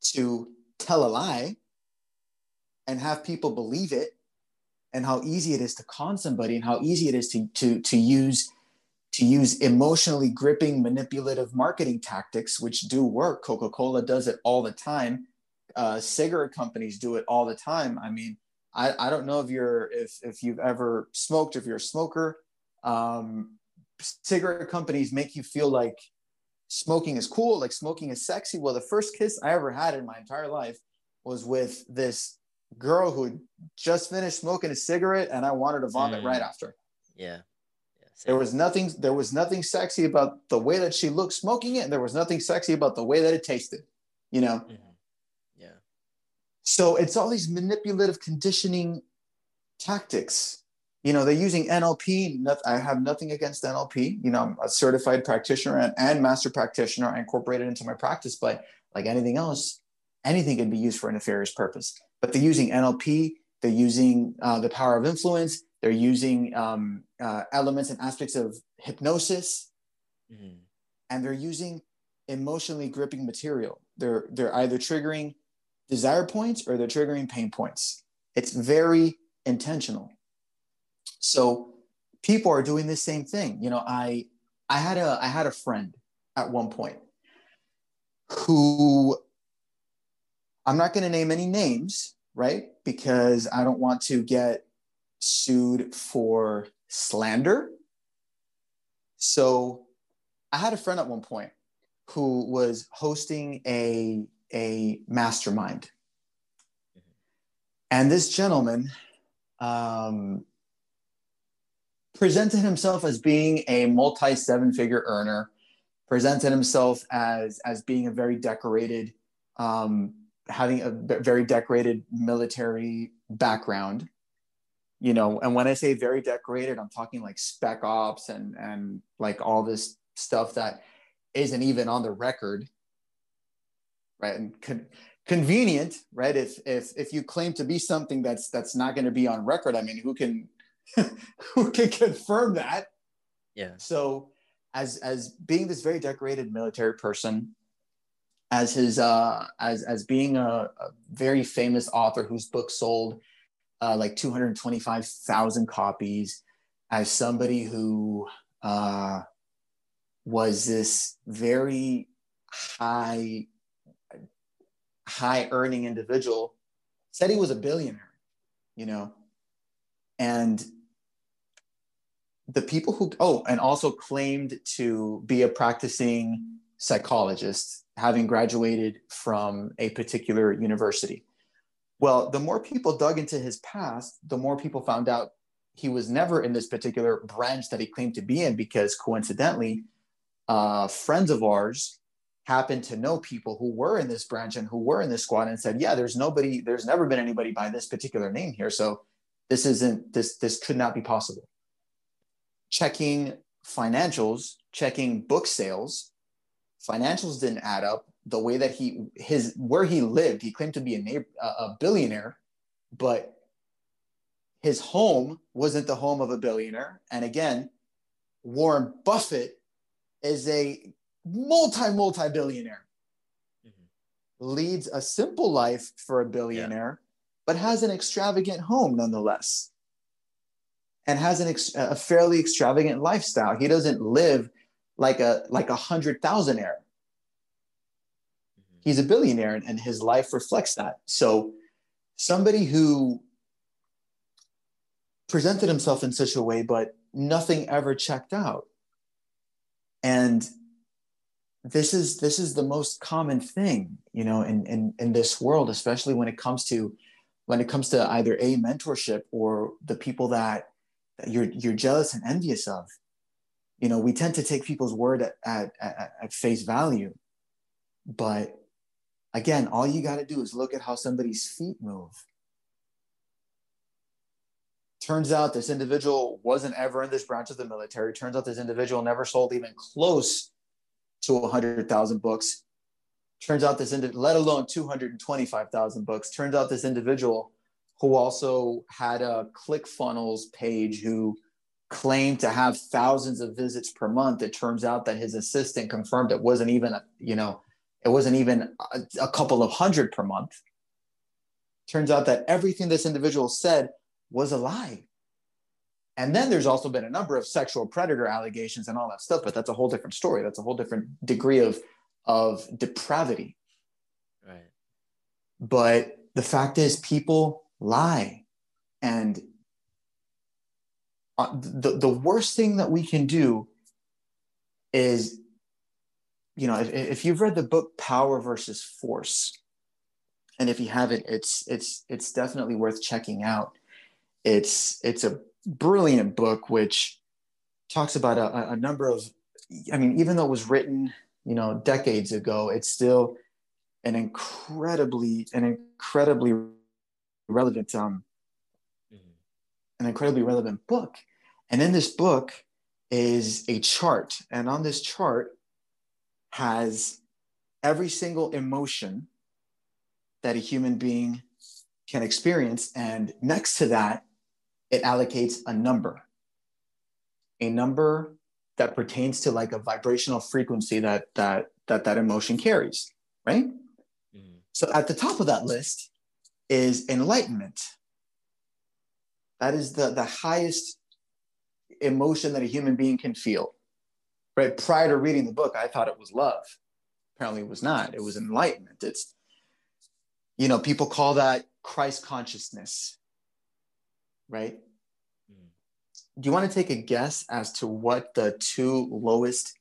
to tell a lie and have people believe it, and how easy it is to con somebody, and how easy it is to to to use to use emotionally gripping, manipulative marketing tactics, which do work. Coca Cola does it all the time. Uh, cigarette companies do it all the time. I mean, I, I don't know if you're if if you've ever smoked, if you're a smoker. Um, cigarette companies make you feel like smoking is cool, like smoking is sexy. Well, the first kiss I ever had in my entire life was with this girl who just finished smoking a cigarette, and I wanted to vomit mm. right after. Yeah. There was nothing. There was nothing sexy about the way that she looked smoking it, and there was nothing sexy about the way that it tasted. You know. Mm-hmm. Yeah. So it's all these manipulative conditioning tactics. You know, they're using NLP. I have nothing against NLP. You know, I'm a certified practitioner and, and master practitioner. I incorporate it into my practice, but like anything else, anything can be used for a nefarious purpose. But they're using NLP. They're using uh, the power of influence. They're using um, uh, elements and aspects of hypnosis, mm-hmm. and they're using emotionally gripping material. They're they're either triggering desire points or they're triggering pain points. It's very intentional. So people are doing the same thing. You know, I I had a I had a friend at one point who I'm not going to name any names, right? Because I don't want to get sued for slander. So I had a friend at one point who was hosting a, a mastermind. And this gentleman um, presented himself as being a multi seven figure earner, presented himself as, as being a very decorated, um, having a very decorated military background you know and when i say very decorated i'm talking like spec ops and and like all this stuff that isn't even on the record right? And con- convenient, right? If if if you claim to be something that's that's not going to be on record, I mean, who can who can confirm that? Yeah. So, as as being this very decorated military person, as his uh, as as being a, a very famous author whose book sold uh, like two hundred twenty five thousand copies, as somebody who uh, was this very high high earning individual said he was a billionaire you know and the people who oh and also claimed to be a practicing psychologist having graduated from a particular university. Well the more people dug into his past the more people found out he was never in this particular branch that he claimed to be in because coincidentally uh, friends of ours happened to know people who were in this branch and who were in this squad and said yeah there's nobody there's never been anybody by this particular name here. So this isn't this this could not be possible. Checking financials checking book sales financials didn't add up. The way that he his where he lived he claimed to be a neighbor, a billionaire but his home wasn't the home of a billionaire. And again warren buffett is a multi multi billionaire mm-hmm. leads a simple life for a billionaire. But has an extravagant home nonetheless and has an ex- a fairly extravagant lifestyle. He doesn't live like a like a hundred thousandaire he's a billionaire and, and his life reflects that. So somebody who presented himself in such a way but nothing ever checked out. And this is this is the most common thing you know in in, in this world especially when it comes to when it comes to either a mentorship or the people that, that you're you're jealous and envious of you know we tend to take people's word at, at, at, at face value. But again all you got to do is look at how somebody's feet move. Turns out this individual wasn't ever in this branch of the military. Turns out this individual never sold even close to 100,000 books. Turns out this, indi- let alone 225,000 books. Turns out this individual who also had a ClickFunnels page who claimed to have thousands of visits per month. It turns out that his assistant confirmed it wasn't even, a, you know, it wasn't even a, a couple of hundred per month. Turns out that everything this individual said was a lie. And then there's also been a number of sexual predator allegations and all that stuff, but that's a whole different story. That's a whole different degree of of depravity. Right. But the fact is, people lie, and uh, the the worst thing that we can do is, you know, if, if you've read the book Power versus Force, and if you haven't, it's it's it's definitely worth checking out. It's it's a brilliant book, which talks about a, a number of, I mean, even though it was written, you know, decades ago, it's still an incredibly, an incredibly relevant, um, mm-hmm. an incredibly relevant book. And in this book is a chart, and on this chart has every single emotion that a human being can experience, and next to that it allocates a number, a number that pertains to like a vibrational frequency that that that that emotion carries, right? Mm-hmm. So at the top of that list is enlightenment. That is the the highest emotion that a human being can feel. Right? Prior to reading the book, I thought it was love. Apparently, it was not. It was enlightenment. It's you know, people call that Christ consciousness right? Do you want to take a guess as to what the two lowest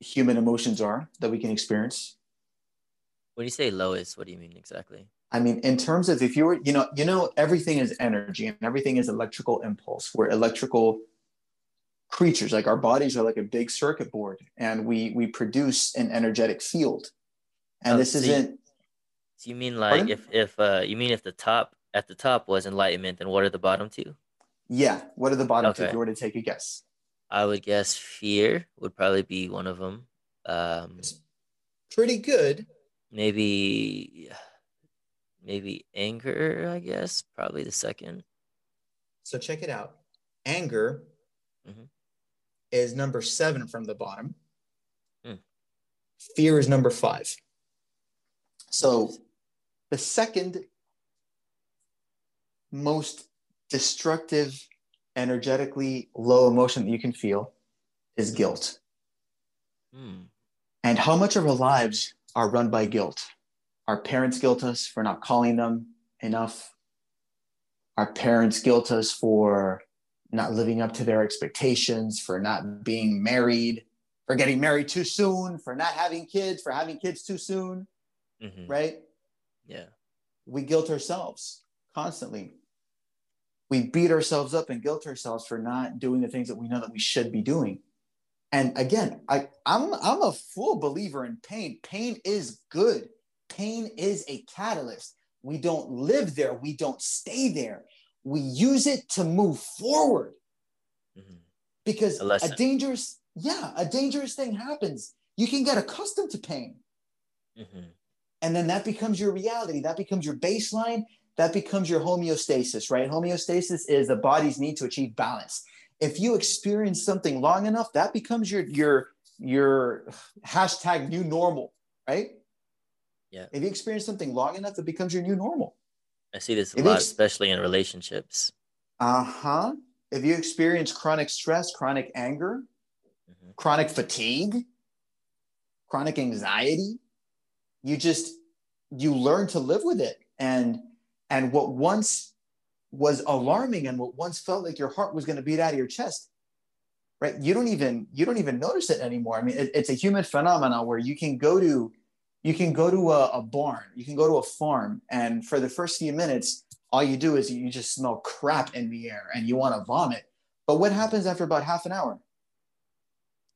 human emotions are that we can experience? When you say lowest, what do you mean exactly? I mean, in terms of if you were, you know, you know, everything is energy and everything is electrical impulse. We're electrical creatures. Like our bodies are like a big circuit board, and we we produce an energetic field. And oh, this so isn't. You, so you mean like Pardon? if if uh you mean if the top at the top was enlightenment, and what are the bottom two? Yeah, what are the bottom okay. two? If you were to take a guess, I would guess fear would probably be one of them. Um, it's pretty good. Maybe, maybe anger. I guess probably the second. So check it out. Anger Mhm. is number seven from the bottom. Hmm. Fear is number five. So the second most destructive, energetically low emotion that you can feel is guilt. Hmm. And how much of our lives are run by guilt? Our parents guilt us for not calling them enough. Our parents guilt us for not living up to their expectations, for not being married, for getting married too soon, for not having kids, for having kids too soon, Mhm. right? Yeah. We guilt ourselves constantly. We beat ourselves up and guilt ourselves for not doing the things that we know that we should be doing. And again, I, I'm I'm a full believer in pain. Pain is good. Pain is a catalyst. We don't live there. We don't stay there. We use it to move forward Mhm. because A a, dangerous, yeah, a dangerous thing happens. You can get accustomed to pain. Mhm. And then that becomes your reality. That becomes your baseline. That becomes your homeostasis, right? Homeostasis is the body's need to achieve balance. If you experience something long enough, that becomes your your your hashtag new normal, right? Yeah. If you experience something long enough, it becomes your new normal. I see this a If lot, it's- especially in relationships. Uh-huh. If you experience chronic stress, chronic anger, Mhm. chronic fatigue, chronic anxiety, you just you learn to live with it. And and what once was alarming and what once felt like your heart was going to beat out of your chest, right? You don't even you don't even notice it anymore. I mean, it, it's a human phenomenon where you can go to you can go to a, a barn, you can go to a farm, and for the first few minutes, all you do is you just smell crap in the air and you want to vomit. But what happens after about half an hour?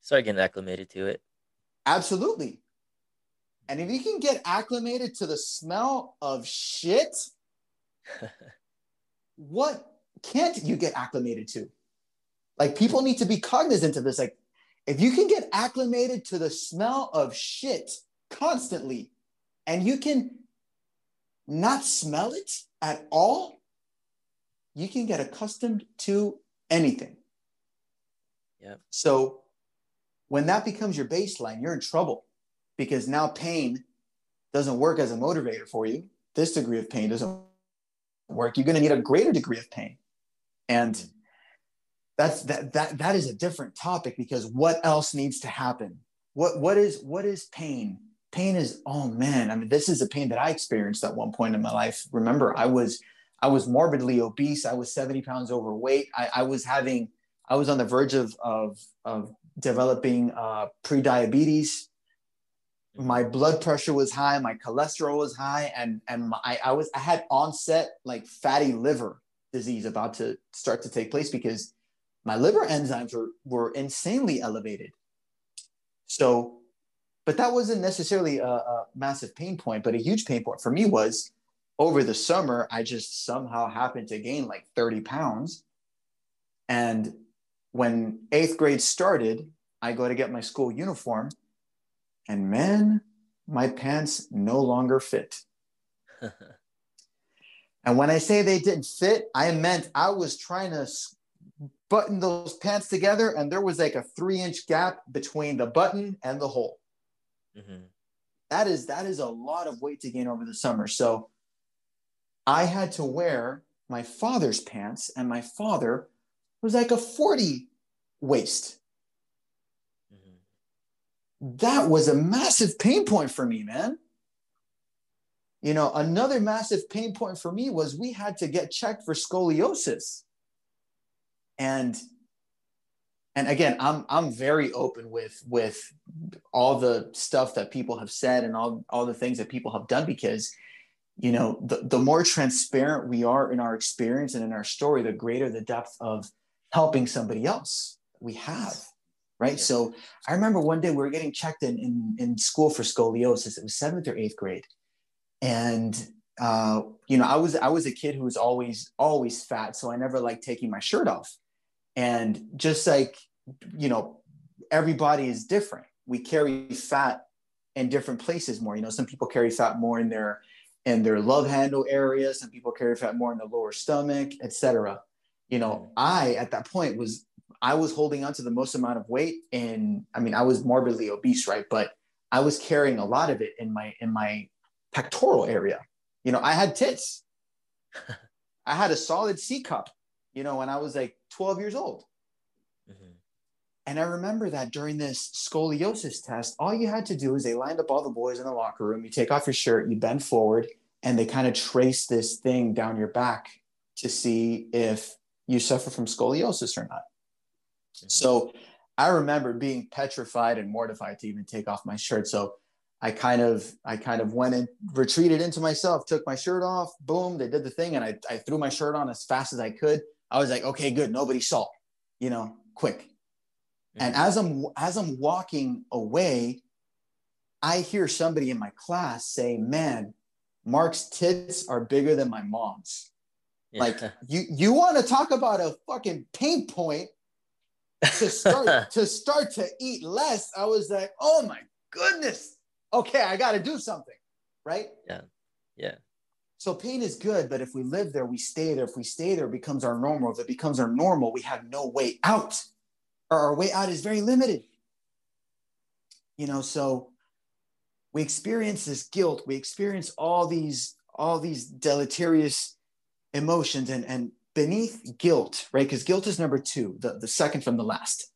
Start getting acclimated to it. Absolutely. And if you can get acclimated to the smell of shit, what can't you get acclimated to? Like people need to be cognizant of this. Like if you can get acclimated to the smell of shit constantly and you can not smell it at all, you can get accustomed to anything. Yep. So when that becomes your baseline, you're in trouble because now pain doesn't work as a motivator for you. This degree of pain doesn't work. You're going to need a greater degree of pain. And that's that that that is a different topic because what else needs to happen? What what is what is pain? Pain is oh man, I mean this is a pain that I experienced at one point in my life. Remember, I was I was morbidly obese. I was 70 pounds overweight. I, I was having I was on the verge of of of developing uh, pre-diabetes my blood pressure was high my cholesterol was high and and my, I, I was i had onset like fatty liver disease about to start to take place because my liver enzymes were were insanely elevated. So but that wasn't necessarily a, a massive pain point but a huge pain point for me was over the summer i just somehow happened to gain like 30 pounds. And when eighth grade started i go to get my school uniform and man, my pants no longer fit. And when I say they didn't fit, I meant I was trying to button those pants together, and there was like a three inch gap between the button and the hole. Mm-hmm. That is that is a lot of weight to gain over the summer. So I had to wear my father's pants, and my father was like a 40 waist. That was a massive pain point for me, man. You know, another massive pain point for me was we had to get checked for scoliosis. And and again, I'm I'm very open with with all the stuff that people have said and all all the things that people have done because you know, the, the more transparent we are in our experience and in our story, the greater the depth of helping somebody else we have right? Yeah. So I remember one day we were getting checked in, in, in school for scoliosis. It was seventh or eighth grade. And, uh, you know, I was, I was a kid who was always, always fat. So I never liked taking my shirt off. And just like, you know, everybody is different. We carry fat in different places more. You know, some people carry fat more in their in their love handle area. Some people carry fat more in the lower stomach, etc. You know, mm. I at that point was I was holding on to the most amount of weight, and I mean, I was morbidly obese, right? But I was carrying a lot of it in my in my pectoral area. You know, I had tits. I had a solid C cup. You know, when I was like 12 years old. Mm-hmm. And I remember that during this scoliosis test, all you had to do is they lined up all the boys in the locker room. You take off your shirt, you bend forward, and they kind of trace this thing down your back to see if you suffer from scoliosis or not. Mm-hmm. So I remember being petrified and mortified to even take off my shirt. So I kind of I kind of went and retreated into myself, took my shirt off, boom, they did the thing, and I, I threw my shirt on as fast as I could. I was like, okay, good, nobody saw, you know, quick. And as I'm as I'm walking away, I hear somebody in my class say, "Man, Mark's tits are bigger than my mom's." Yeah. Like you you want to talk about a fucking pain point to start to start to eat less. I was like, "Oh my goodness. Okay, I got to do something." Right? Yeah. Yeah. So pain is good, but if we live there, we stay there. If we stay there, it becomes our normal. If it becomes our normal, we have no way out or our way out is very limited. You know, so we experience this guilt, we experience all these all these deleterious emotions and and beneath guilt, right? Because guilt is number two, the, the second from the last.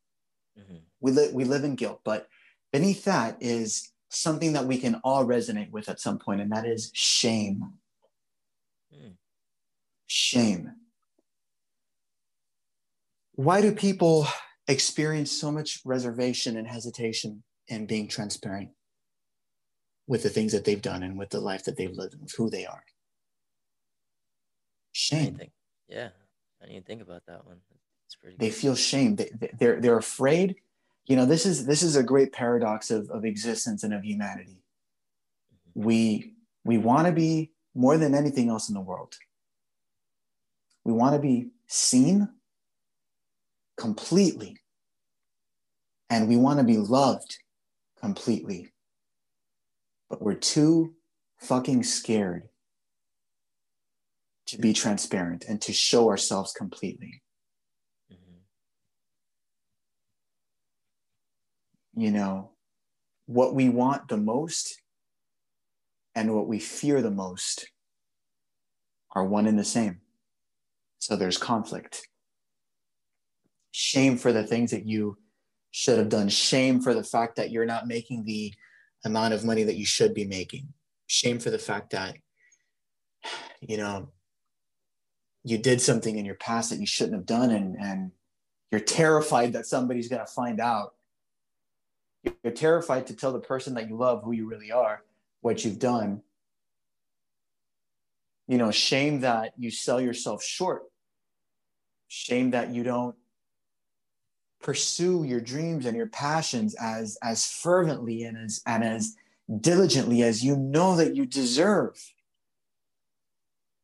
Mm-hmm. We live we live in guilt, but beneath that is something that we can all resonate with at some point, and that is shame. Mm. Shame. Why do people experience so much reservation and hesitation in being transparent with the things that they've done and with the life that they've lived and with who they are. Shame. Think, yeah, I didn't even think about that one. It's pretty. They good. feel shame. They, they're they're afraid. You know, this is this is a great paradox of, of existence and of humanity. Mm-hmm. We we want to be more than anything else in the world. We want to be seen completely. And we want to be loved completely. But we're too fucking scared to be transparent and to show ourselves completely. Mm-hmm. You know, what we want the most and what we fear the most are one and the same. So there's conflict shame for the things that you should have done, shame for the fact that you're not making the amount of money that you should be making, shame for the fact that, you know, you did something in your past that you shouldn't have done and, and you're terrified that somebody's going to find out. You're terrified to tell the person that you love who you really are, what you've done. You know, shame that you sell yourself short. Shame that you don't pursue your dreams and your passions as as fervently and as and as diligently as you know that you deserve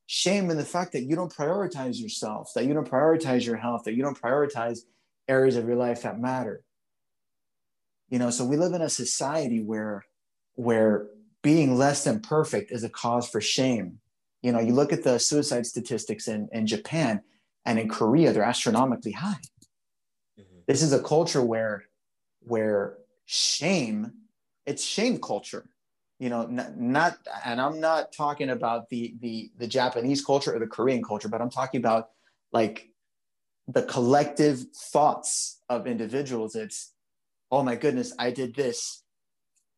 shame in the fact that you don't prioritize yourself that you don't prioritize your health that you don't prioritize areas of your life that matter. You know so we live in a society where where being less than perfect is a cause for shame. You know you look at the suicide statistics in, in japan and in korea they're astronomically high. Mm-hmm. This is a culture where where shame it's shame culture you know not, not, and i'm not talking about the the the japanese culture or the korean culture but i'm talking about like the collective thoughts of individuals. It's oh my goodness i did this.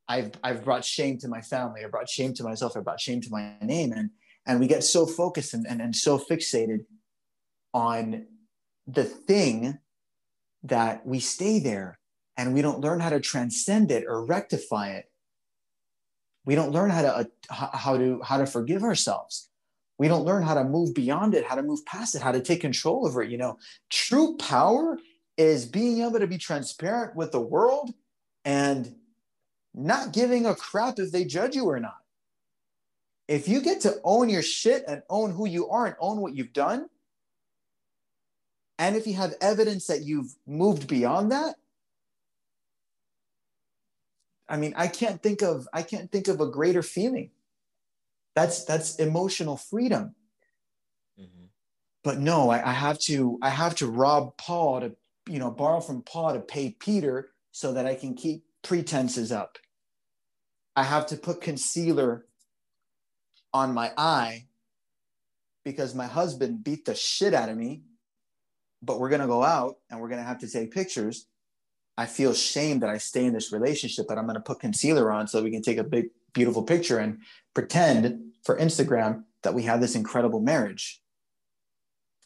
I've i've brought shame to my family. I brought shame to myself. I brought shame to my name. And and we get so focused and, and, and so fixated on the thing that we stay there and we don't learn how to transcend it or rectify it we don't learn how to uh, how to how to forgive ourselves. We don't learn how to move beyond it how to move past it how to take control over it you know. True power is being able to be transparent with the world and not giving a crap if they judge you or not. If you get to own your shit and own who you are and own what you've done and if you have evidence that you've moved beyond that, I mean, I can't think of I can't think of a greater feeling. That's that's emotional freedom. Mm-hmm. But no, I, I have to I have to rob Paul to you know borrow from Paul to pay Peter so that I can keep pretenses up. I have to put concealer on my eye because my husband beat the shit out of me, but we're going to go out and we're going to have to take pictures. I feel shame that I stay in this relationship, but I'm going to put concealer on so we can take a big, beautiful picture and pretend for Instagram that we have this incredible marriage.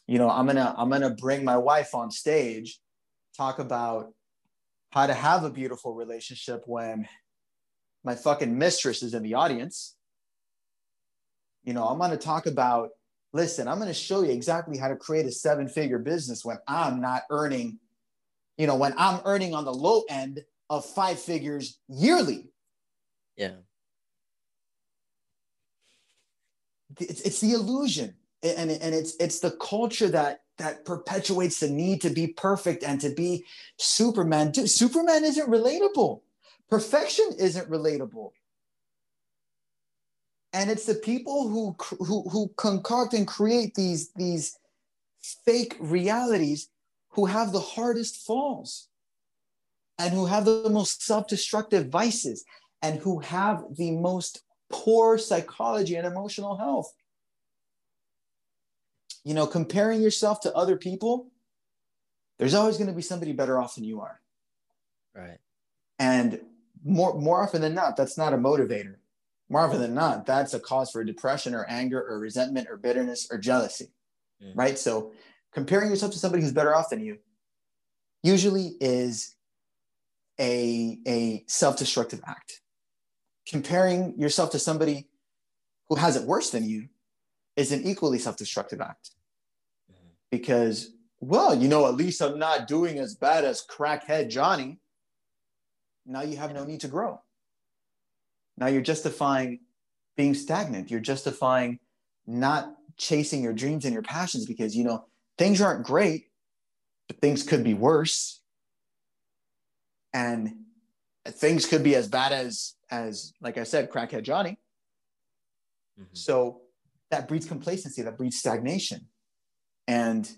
You know, I'm going to, I'm going to bring my wife on stage, talk about how to have a beautiful relationship when my fucking mistress is in the audience. You know, I'm going to talk about listen, I'm going to show you exactly how to create a seven figure business when I'm not earning, you know, when I'm earning on the low end of five figures yearly. Yeah. It's, it's the illusion. And, and it's it's the culture that that perpetuates the need to be perfect and to be Superman. Dude, Superman isn't relatable. Perfection isn't relatable and it's the people who who who concoct and create these these fake realities who have the hardest falls and who have the most self-destructive vices and who have the most poor psychology and emotional health you know comparing yourself to other people there's always going to be somebody better off than you are right and more more often than not that's not a motivator more often than not, that's a cause for depression or anger or resentment or bitterness or jealousy, mm. right? So comparing yourself to somebody who's better off than you usually is a, a self-destructive act. Comparing yourself to somebody who has it worse than you is an equally self-destructive act. Because, well, you know, at least I'm not doing as bad as crackhead Johnny. Now you have no need to grow. Now you're justifying being stagnant. You're justifying not chasing your dreams and your passions because, you know, things aren't great, but things could be worse. And things could be as bad as, as like I said, crackhead Johnny. Mm-hmm. So that breeds complacency, that breeds stagnation. And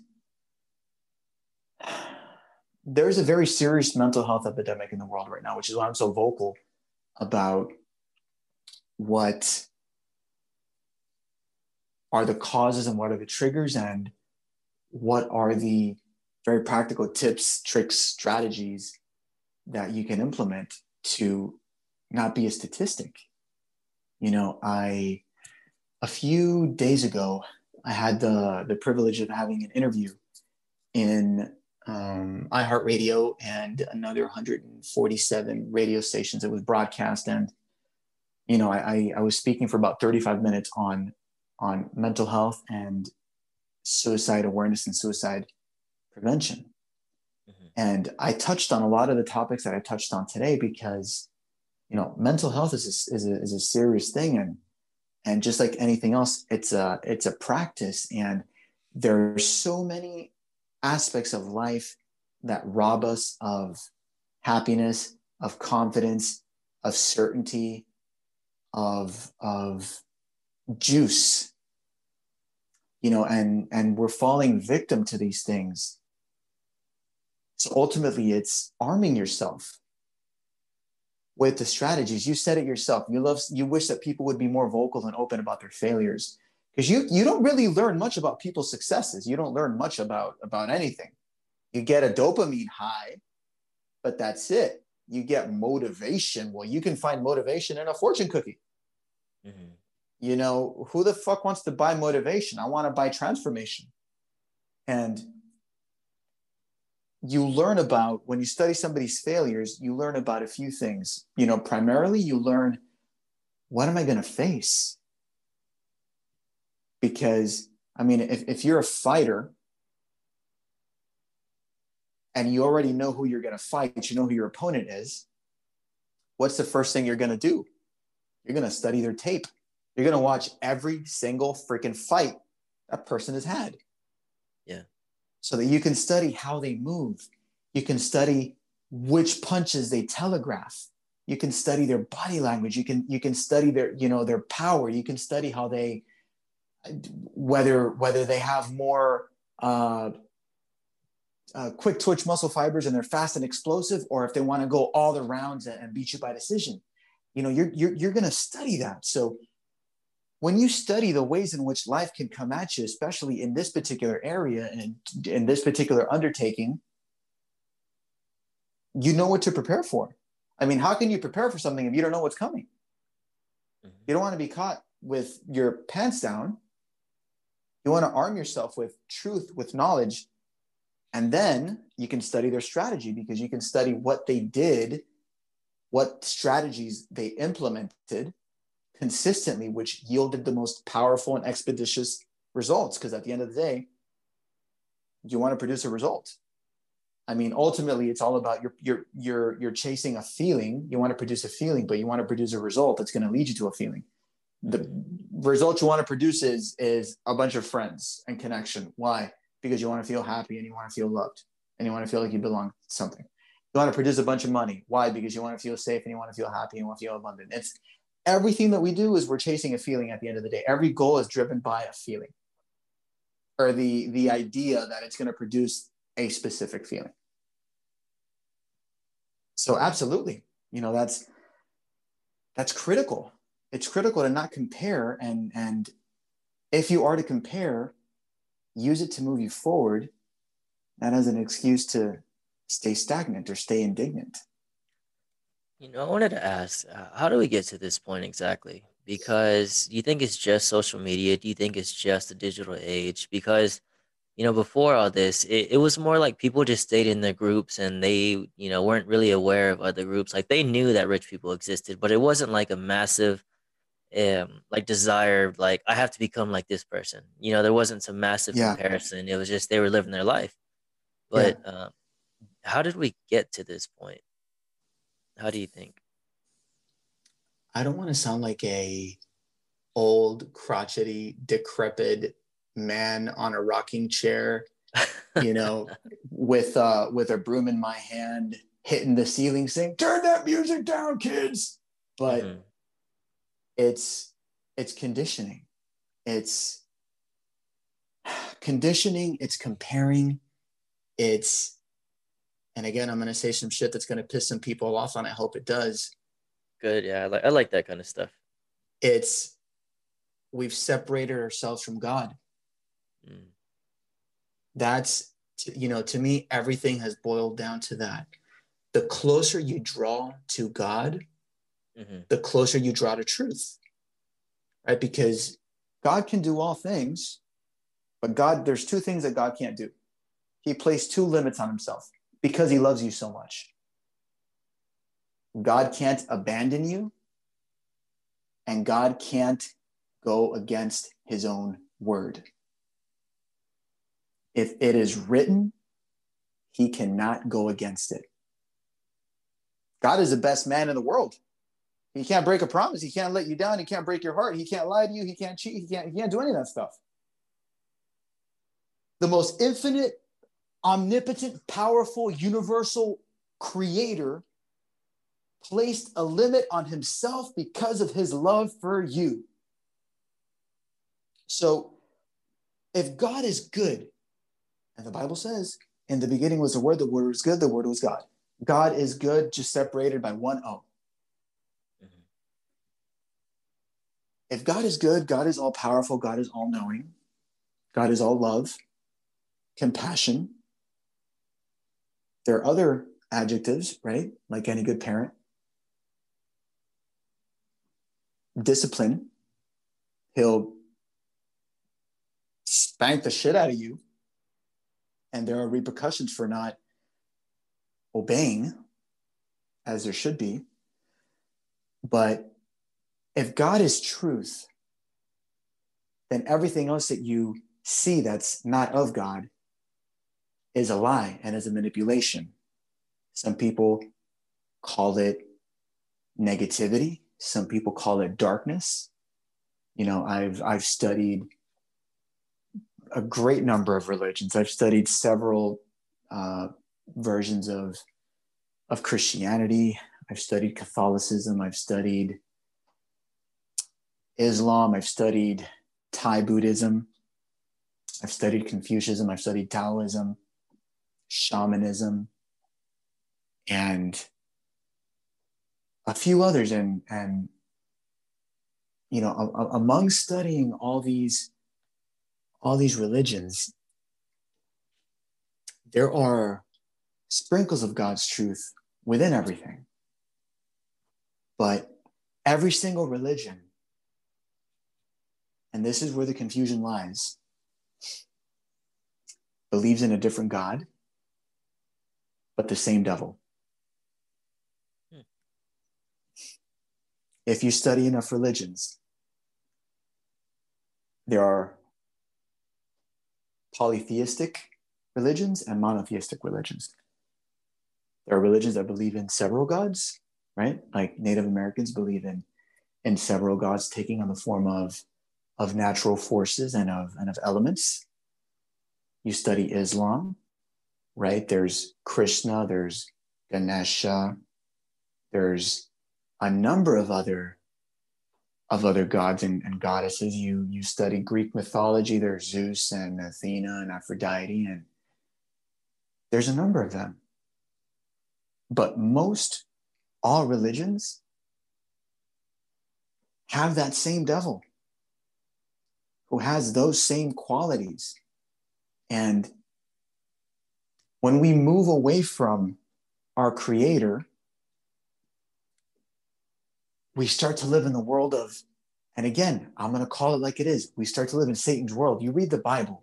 there's a very serious mental health epidemic in the world right now, which is why I'm so vocal about what are the causes and what are the triggers and what are the very practical tips, tricks, strategies that you can implement to not be a statistic. You know, I a few days ago I had the the privilege of having an interview in um, iHeartRadio and another 147 radio stations. It was broadcast and you know, I, I was speaking for about 35 minutes on on mental health and suicide awareness and suicide prevention. Mm-hmm. And I touched on a lot of the topics that I touched on today because, you know, mental health is a, is a, is a serious thing. And, and just like anything else, it's a, it's a practice. And there are so many aspects of life that rob us of happiness, of confidence, of certainty, of of juice you know and and we're falling victim to these things. So ultimately it's arming yourself with the strategies. You said it yourself. You love you wish that people would be more vocal and open about their failures. Because you you don't really learn much about people's successes. You don't learn much about about anything. You get a dopamine high but that's it. You get motivation. Well you can find motivation in a fortune cookie. Mm-hmm. You know, who the fuck wants to buy motivation? I want to buy transformation. And you learn about when you study somebody's failures, you learn about a few things. You know, primarily you learn what am I going to face? Because, I mean, if, if you're a fighter and you already know who you're going to fight, you know who your opponent is, what's the first thing you're going to do? You're going to study their tape. You're going to watch every single freaking fight that person has had. Yeah. So that you can study how they move. You can study which punches they telegraph. you can study their body language you can you can study their you know their power you can study how they whether whether they have more uh, uh, quick twitch muscle fibers and they're fast and explosive or if they want to go all the rounds and, and beat you by decision you know you're you're, you're going to study that so when you study the ways in which life can come at you especially in this particular area and in this particular undertaking you know what to prepare for I mean, how can you prepare for something if you don't know what's coming? Mm-hmm. You don't want to be caught with your pants down. You want to arm yourself with truth, with knowledge, and then you can study their strategy because you can study what they did, what strategies they implemented consistently, which yielded the most powerful and expeditious results. Because at the end of the day, you want to produce a result. I mean, ultimately, it's all about you're you're you're you're chasing a feeling. You want to produce a feeling, but you want to produce a result that's going to lead you to a feeling. The result you want to produce is is a bunch of friends and connection. Why? Because you want to feel happy and you want to feel loved and you want to feel like you belong to something. You want to produce a bunch of money. Why? Because you want to feel safe and you want to feel happy and you want to feel abundant. It's everything that we do is we're chasing a feeling at the end of the day. Every goal is driven by a feeling or the the idea that it's going to produce a specific feeling. So absolutely, you know, that's that's critical. It's critical to not compare and and if you are to compare, use it to move you forward, not as an excuse to stay stagnant or stay indignant. You know, I wanted to ask, uh, how do we get to this point exactly? Because do you think it's just social media? Do you think it's just the digital age? Because you know, before all this, it, it was more like people just stayed in their groups and they, you know, weren't really aware of other groups. Like they knew that rich people existed, but it wasn't like a massive, um, like desire, like I have to become like this person. You know, there wasn't some massive yeah. comparison. It was just they were living their life. But yeah. um, how did we get to this point? How do you think? I don't want to sound like a old, crotchety, decrepit man on a rocking chair, you know, with uh with a broom in my hand, hitting the ceiling saying, turn that music down, kids. But mm-hmm. it's it's conditioning. It's conditioning, it's comparing, it's and again, I'm gonna say some shit that's gonna piss some people off, and I hope it does. Good, yeah, I like I like that kind of stuff. It's we've separated ourselves from God. Mm. That's, you know, to me, everything has boiled down to that. The closer you draw to God, mm-hmm. the closer you draw to truth, right? Because God can do all things, but God, there's two things that God can't do. He placed two limits on himself because he loves you so much. God can't abandon you, and God can't go against his own word. If it is written, he cannot go against it. God is the best man in the world. He can't break a promise. He can't let you down. He can't break your heart. He can't lie to you. He can't cheat. He can't, he can't do any of that stuff. The most infinite, omnipotent, powerful, universal creator placed a limit on himself because of his love for you. So if God is good, and the Bible says, in the beginning was the Word, the Word was good, the Word was God. God is good, just separated by one O. Mm-hmm. If God is good, God is all powerful, God is all knowing, God is all love, compassion. There are other adjectives, right? Like any good parent. Discipline. He'll spank the shit out of you and there are repercussions for not obeying as there should be. But if God is truth, then everything else that you see that's not of God is a lie and is a manipulation. Some people call it negativity, some people call it darkness. You know, I've I've studied a great number of religions. I've studied several uh, versions of of Christianity. I've studied Catholicism, I've studied Islam, I've studied Thai Buddhism, I've studied Confucianism, I've studied Taoism, shamanism, and a few others. And, and you know, a, a, among studying all these, all these religions, there are sprinkles of God's truth within everything. But every single religion, and this is where the confusion lies, believes in a different God, but the same devil. Hmm. If you study enough religions, there are polytheistic religions and monotheistic religions. There are religions that believe in several gods, right? Like Native Americans believe in in several gods taking on the form of of natural forces and of and of elements. You study Islam, right? There's Krishna, there's Ganesha, there's a number of other of other gods and, and goddesses. You you study Greek mythology, there's Zeus and Athena and Aphrodite, and there's a number of them. But most all religions have that same devil who has those same qualities. And when we move away from our creator, we start to live in the world of, and again, I'm going to call it like it is. We start to live in Satan's world. You read the Bible.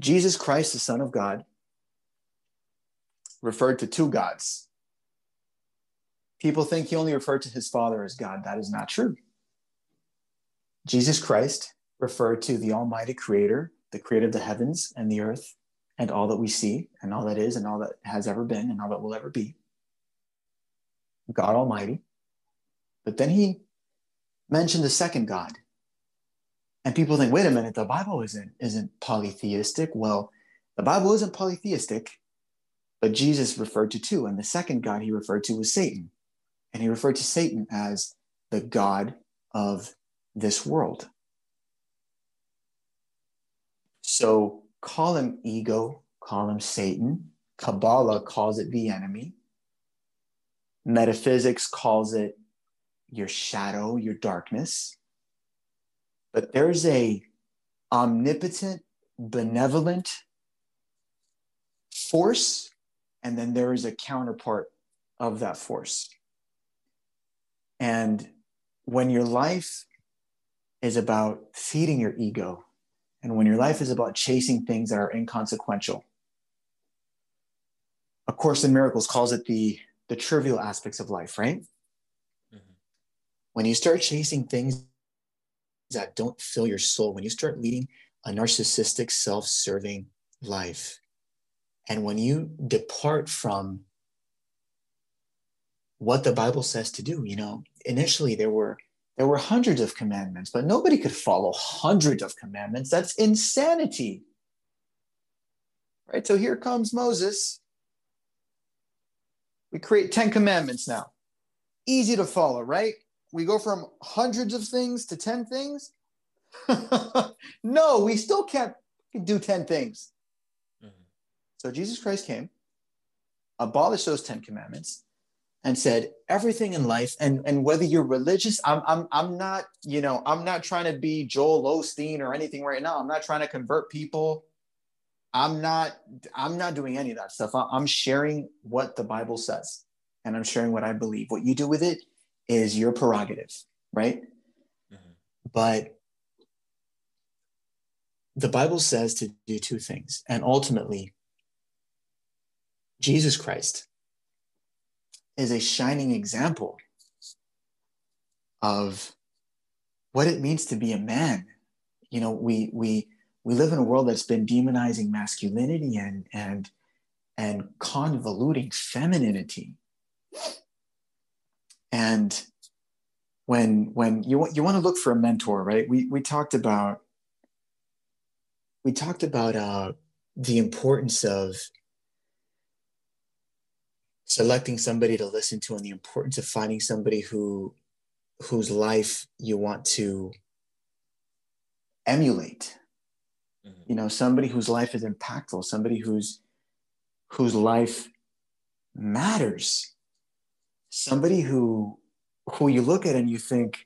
Jesus Christ, the Son of God, referred to two gods. People think he only referred to his Father as God. That is not true. Jesus Christ referred to the Almighty Creator, the creator of the heavens and the earth, and all that we see, and all that is, and all that has ever been, and all that will ever be. God Almighty. But then he mentioned the second God. And people think, wait a minute, the Bible isn't, isn't polytheistic. Well, the Bible isn't polytheistic, but Jesus referred to two. And the second God he referred to was Satan. And he referred to Satan as the God of this world. So call him ego, call him Satan. Kabbalah calls it the enemy. Metaphysics calls it your shadow, your darkness. But there's a omnipotent, benevolent force, and then there is a counterpart of that force. And when your life is about feeding your ego, and when your life is about chasing things that are inconsequential, A Course in Miracles calls it the, the trivial aspects of life, right? Mm-hmm. When you start chasing things that don't fill your soul, when you start leading a narcissistic, self serving life, and when you depart from what the Bible says to do, you know, initially there were there were hundreds of commandments, but nobody could follow hundreds of commandments. That's insanity. Right? So here comes Moses. We create 10 commandments now. Easy to follow, right? We go from hundreds of things to 10 things. no, we still can't do 10 things. Mm-hmm. So Jesus Christ came, abolished those 10 commandments, and said everything in life and and whether you're religious I'm, I'm i'm not you know i'm not trying to be joel osteen or anything right now. I'm not trying to convert people. I'm not i'm not doing any of that stuff. I'm sharing what the bible says and i'm sharing what i believe. What you do with it is your prerogative right? Mm-hmm. but the bible says to do two things and ultimately jesus christ is a shining example of what it means to be a man. You know, we we we live in a world that's been demonizing masculinity and and and convoluting femininity. And when when you want you want to look for a mentor, right? We we talked about we talked about uh, the importance of selecting somebody to listen to and the importance of finding somebody who whose life you want to emulate. Mm-hmm. you know somebody whose life is impactful somebody whose whose life matters. Somebody who who you look at and you think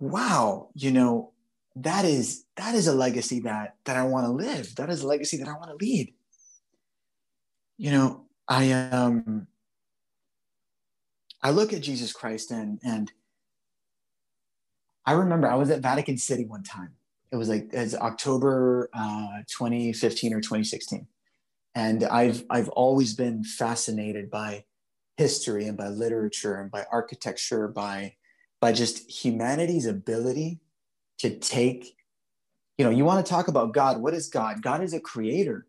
wow you know that is that is a legacy that that i want to live. That is a legacy that i want to lead. You know i um i look at jesus christ and and i remember i was at vatican city one time. It was like it's october uh, 2015 or 2016 and i've i've always been fascinated by history and by literature and by architecture by by just humanity's ability to take you know you want to talk about god. What is god? God is a creator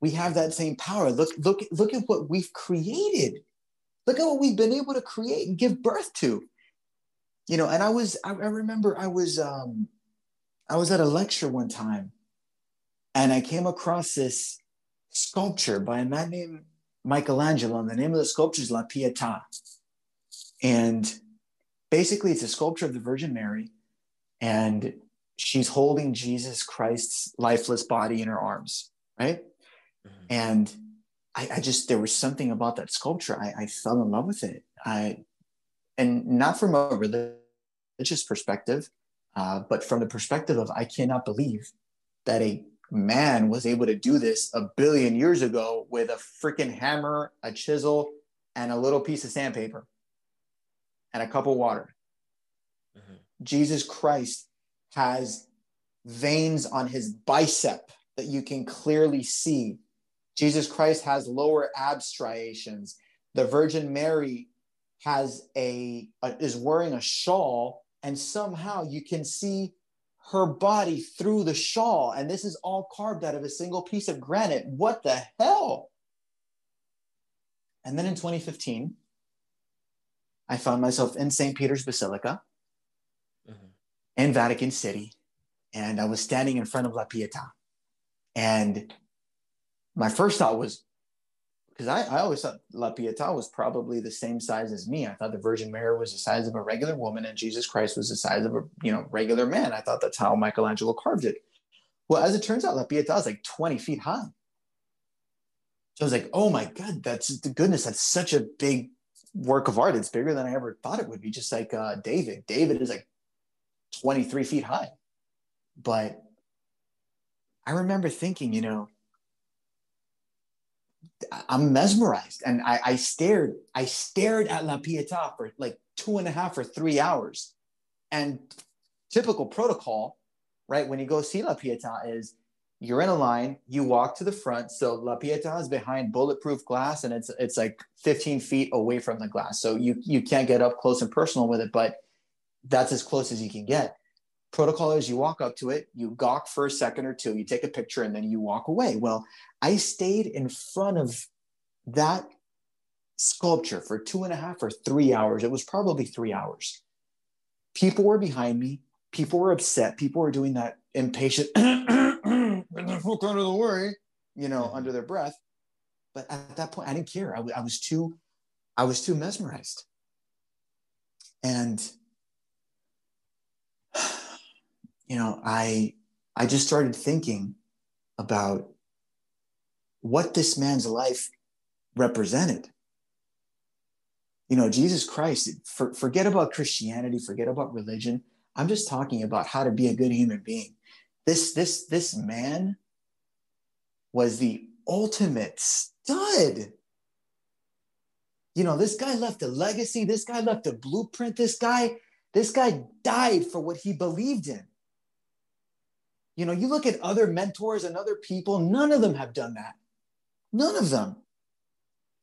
we have that same power look look look at what we've created look at what we've been able to create and give birth to you know and i was i, I remember i was um i was at a lecture one time and i came across this sculpture by a man named Michelangelo, and the name of the sculpture is La Pietà. And basically, it's a sculpture of the Virgin Mary, and she's holding Jesus Christ's lifeless body in her arms, right? Mm-hmm. And I, I, just there was something about that sculpture. I, I fell in love with it. I and not from a religious perspective, uh, but from the perspective of I cannot believe that a man was able to do this a billion years ago with a freaking hammer, a chisel, and a little piece of sandpaper and a cup of water. Mm-hmm. Jesus Christ has veins on his bicep that you can clearly see. Jesus Christ has lower ab striations. The Virgin Mary has a, a is wearing a shawl and somehow you can see her body through the shawl. And this is all carved out of a single piece of granite. What the hell? And then in 2015, I found myself in St. Peter's Basilica mm-hmm. in Vatican City. And I was standing in front of La Pietà. And my first thought was, because I, I always thought La Pietà was probably the same size as me. I thought the Virgin Mary was the size of a regular woman and Jesus Christ was the size of a you know regular man. I thought that's how Michelangelo carved it. Well, as it turns out, La Pietà is like 20 feet high. So I was like, oh my God, that's the goodness, that's such a big work of art. It's bigger than I ever thought it would be, just like uh, David. David is like 23 feet high. But I remember thinking, you know, I'm mesmerized. And I, I stared, I stared at La Pietà for like two and a half or three hours. And typical protocol, right? When you go see La Pietà is you're in a line, you walk to the front. So La Pietà is behind bulletproof glass and it's it's like 15 feet away from the glass. So you you can't get up close and personal with it, but that's as close as you can get. Protocol is you walk up to it, you gawk for a second or two, you take a picture, and then you walk away. Well, I stayed in front of that sculpture for two and a half or three hours. It was probably three hours. People were behind me. People were upset. People were doing that impatient, the fuck out of the way, you know, mm-hmm. under their breath. But at that point, I didn't care. I, I was too, I was too mesmerized. And you know, I I just started thinking about what this man's life represented. You know, Jesus Christ, for, forget about Christianity, forget about religion. I'm just talking about how to be a good human being. This, this, this man was the ultimate stud. You know, this guy left a legacy. This guy left a blueprint. This guy, this guy died for what he believed in. You know, you look at other mentors and other people, none of them have done that. None of them.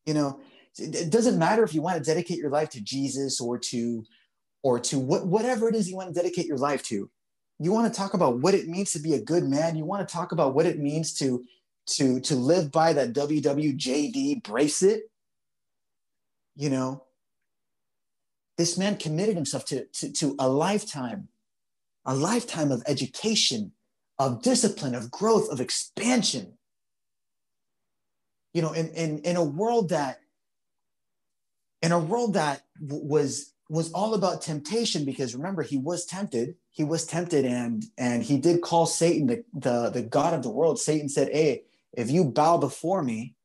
You know, it doesn't matter if you want to dedicate your life to Jesus or to or to what, whatever it is you want to dedicate your life to. You want to talk about what it means to be a good man. You want to talk about what it means to to to live by that WWJD bracelet. You know, this man committed himself to, to, to a lifetime, a lifetime of education, of discipline, of growth, of expansion. You know, in in in a world that in a world that w- was was all about temptation because remember he was tempted he was tempted and and he did call satan the, the the god of the world. Satan said hey if you bow before me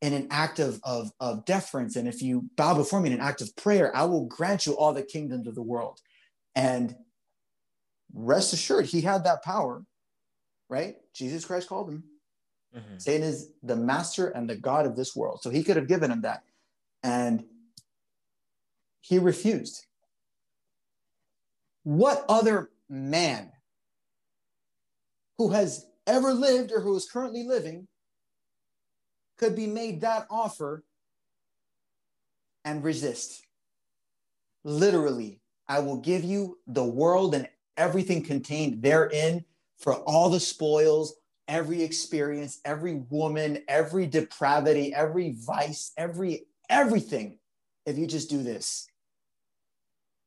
in an act of, of, of deference and if you bow before me in an act of prayer i will grant you all the kingdoms of the world. And rest assured he had that power right jesus christ called him Mhm. satan is the master and the god of this world so he could have given him that and he refused. What other man who has ever lived or who is currently living could be made that offer and resist? Literally, I will give you the world and everything contained therein for all the spoils, every experience, every woman, every depravity, every vice, every everything if you just do this.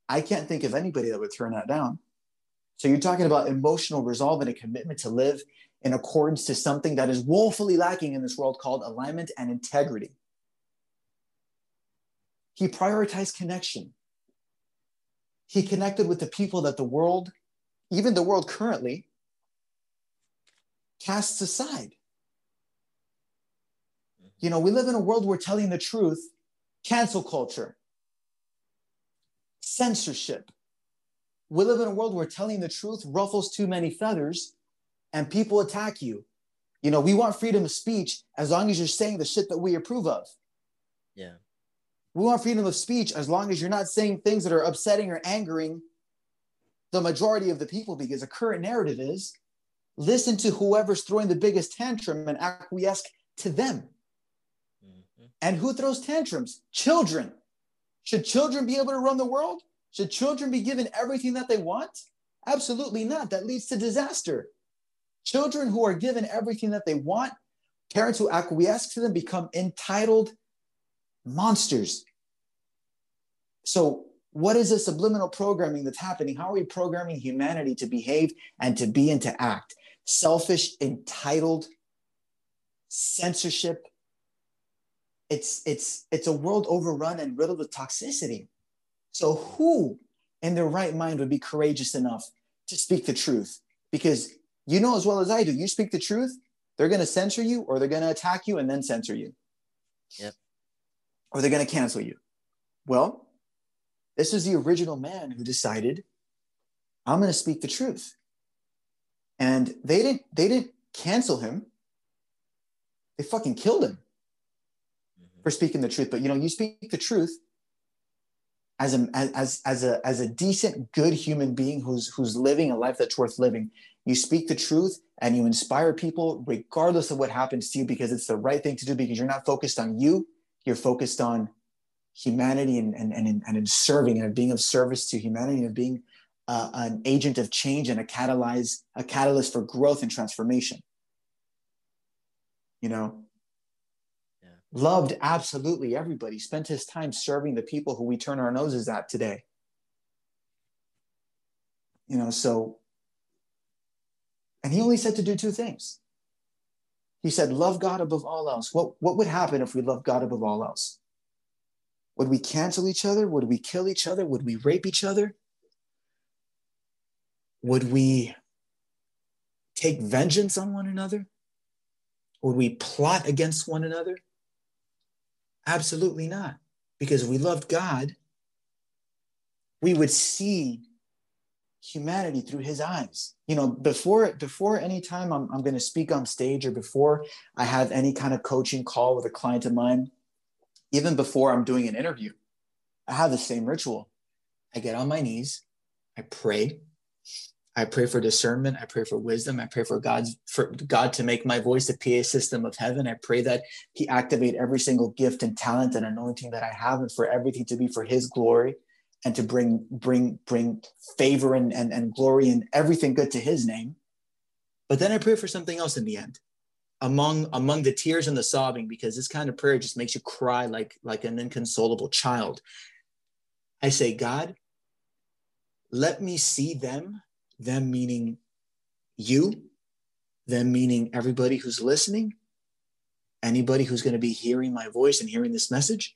I can't think of anybody that would turn that down. So you're talking about emotional resolve and a commitment to live in accordance to something that is woefully lacking in this world called alignment and integrity. He prioritized connection. He connected with the people that the world, even the world currently, casts aside. You know, we live in a world where telling the truth, cancel culture, censorship. We live in a world where telling the truth ruffles too many feathers and people attack you. You know, we want freedom of speech as long as you're saying the shit that we approve of. Yeah. We want freedom of speech as long as you're not saying things that are upsetting or angering the majority of the people because the current narrative is listen to whoever's throwing the biggest tantrum and acquiesce to them. Mhm. And who throws tantrums? Children. Should children be able to run the world? Should children be given everything that they want? Absolutely not. That leads to disaster. Children who are given everything that they want, parents who acquiesce to them become entitled monsters. So, what is the subliminal programming that's happening? How are we programming humanity to behave and to be and to act? Selfish, entitled, censorship, it's it's it's a world overrun and riddled with toxicity so who in their right mind would be courageous enough to speak the truth because you know as well as i do you speak the truth they're going to censor you or they're going to attack you and then censor you Yep. or they're going to cancel you well this is the original man who decided i'm going to speak the truth. And they didn't they didn't cancel him. They fucking killed him Mhm. for speaking the truth. But you know you speak the truth as a as as a as a decent good human being who's who's living a life that's worth living. You speak the truth and you inspire people regardless of what happens to you because it's the right thing to do because you're not focused on you. You're focused on humanity and and and in, and in serving and being of service to humanity and being uh, an agent of change and a catalyze a catalyst for growth and transformation you know Yeah. loved absolutely everybody, spent his time serving the people who we turn our noses at today. You know, so, and he only said to do two things. He said, love God above all else. What, what would happen if we loved God above all else? Would we cancel each other? Would we kill each other? Would we rape each other? Would we take vengeance on one another? Would we plot against one another? Absolutely not. Because we loved God, we would see humanity through his eyes. You know, before before any time I'm, I'm going to speak on stage or before I have any kind of coaching call with a client of mine, even before I'm doing an interview, I have the same ritual. I get on my knees, I pray, I pray for discernment. I pray for wisdom. I pray for God's for God to make my voice the PA system of heaven. I pray that He activate every single gift and talent and anointing that I have, and for everything to be for His glory, and to bring bring bring favor and and, and glory and everything good to His name. But then I pray for something else in the end, among among the tears and the sobbing, because this kind of prayer just makes you cry like like an inconsolable child. I say, God, let me see them them meaning you, them meaning everybody who's listening, anybody who's going to be hearing my voice and hearing this message,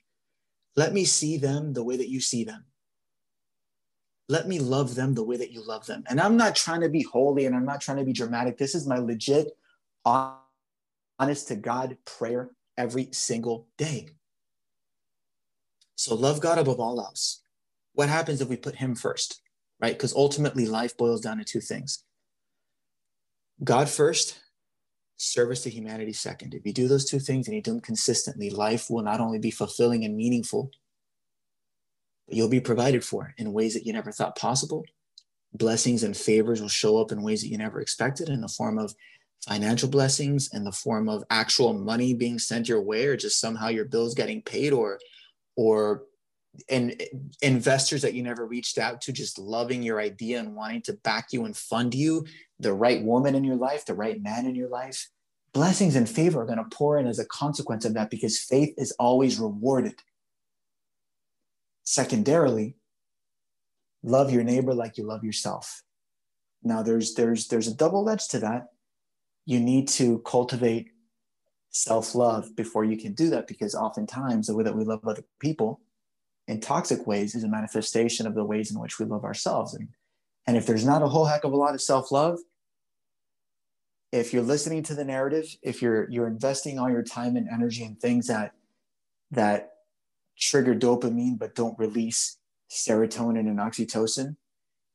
let me see them the way that you see them. Let me love them the way that you love them. And I'm not trying to be holy and I'm not trying to be dramatic. This is my legit, honest to God prayer every single day. So love God above all else. What happens if we put Him first, right? Because ultimately, life boils down to two things God first, service to humanity second. If you do those two things and you do them consistently, life will not only be fulfilling and meaningful, but you'll be provided for in ways that you never thought possible. Blessings and favors will show up in ways that you never expected in the form of financial blessings, in the form of actual money being sent your way, or just somehow your bills getting paid, or or and investors that you never reached out to just loving your idea and wanting to back you and fund you the right woman in your life the right man in your life blessings and favor are going to pour in as a consequence of that because faith is always rewarded. Secondarily love your neighbor like you love yourself. Now there's there's there's a double edge to that you need to cultivate self-love before you can do that because oftentimes the way that we love other people in toxic ways is a manifestation of the ways in which we love ourselves. And, and if there's not a whole heck of a lot of self love, if you're listening to the narrative, if you're you're investing all your time and energy in things that that trigger dopamine but don't release serotonin and oxytocin,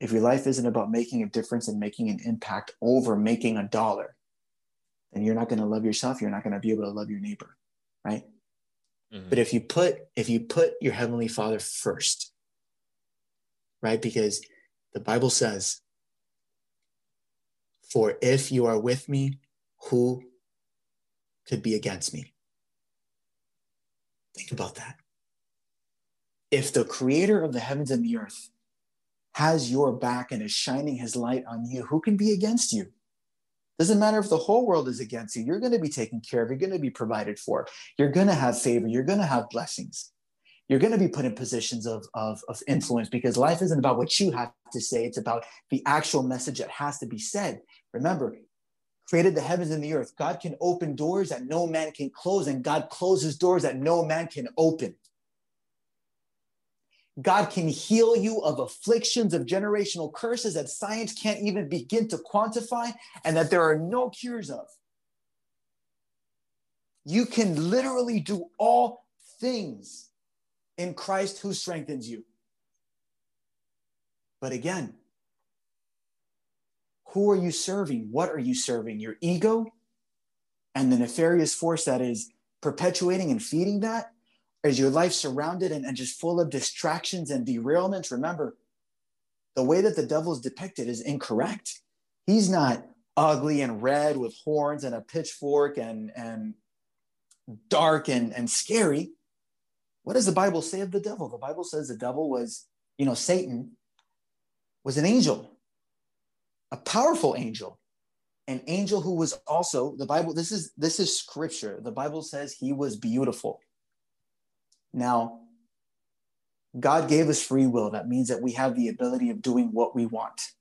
if your life isn't about making a difference and making an impact over making a dollar, then you're not going to love yourself. You're not going to be able to love your neighbor, right? Mm-hmm. But if you put if you put your heavenly Father first, right? Because the Bible says, "For if you are with me, who could be against me?" Think about that. If the creator of the heavens and the earth has your back and is shining his light on you, who can be against you? Doesn't matter if the whole world is against you, you're going to be taken care of, you're going to be provided for, you're going to have favor, you're going to have blessings. You're going to be put in positions of, of, of influence because life isn't about what you have to say, it's about the actual message that has to be said. Remember, created the heavens and the earth. God can open doors that no man can close, and God closes doors that no man can open. God can heal you of afflictions, of generational curses that science can't even begin to quantify and that there are no cures of. You can literally do all things in Christ who strengthens you. But again, who are you serving? What are you serving? Your ego and the nefarious force that is perpetuating and feeding that? Is your life surrounded and, and just full of distractions and derailments? Remember, the way that the devil is depicted is incorrect. He's not ugly and red with horns and a pitchfork and, and dark and, and scary. What does the Bible say of the devil? The Bible says the devil was, you know, Satan was an angel, a powerful angel, an angel who was also the Bible. This is this is scripture. The Bible says he was beautiful. Now, God gave us free will. That means that we have the ability of doing what we want,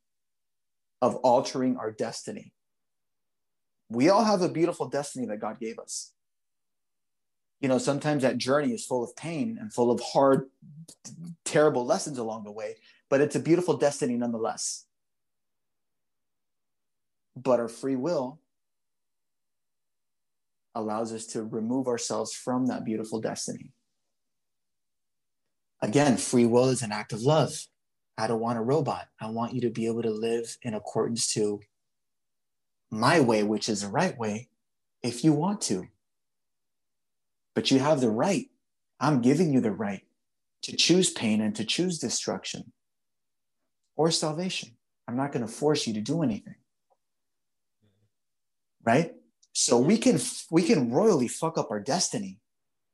of altering our destiny. We all have a beautiful destiny that God gave us. You know, sometimes that journey is full of pain and full of hard, terrible lessons along the way, but it's a beautiful destiny nonetheless. But our free will allows us to remove ourselves from that beautiful destiny. Again, free will is an act of love. I don't want a robot. I want you to be able to live in accordance to my way, which is the right way, if you want to. But you have the right. I'm giving you the right to choose pain and to choose destruction or salvation. I'm not going to force you to do anything. Right? So we can we can royally fuck up our destiny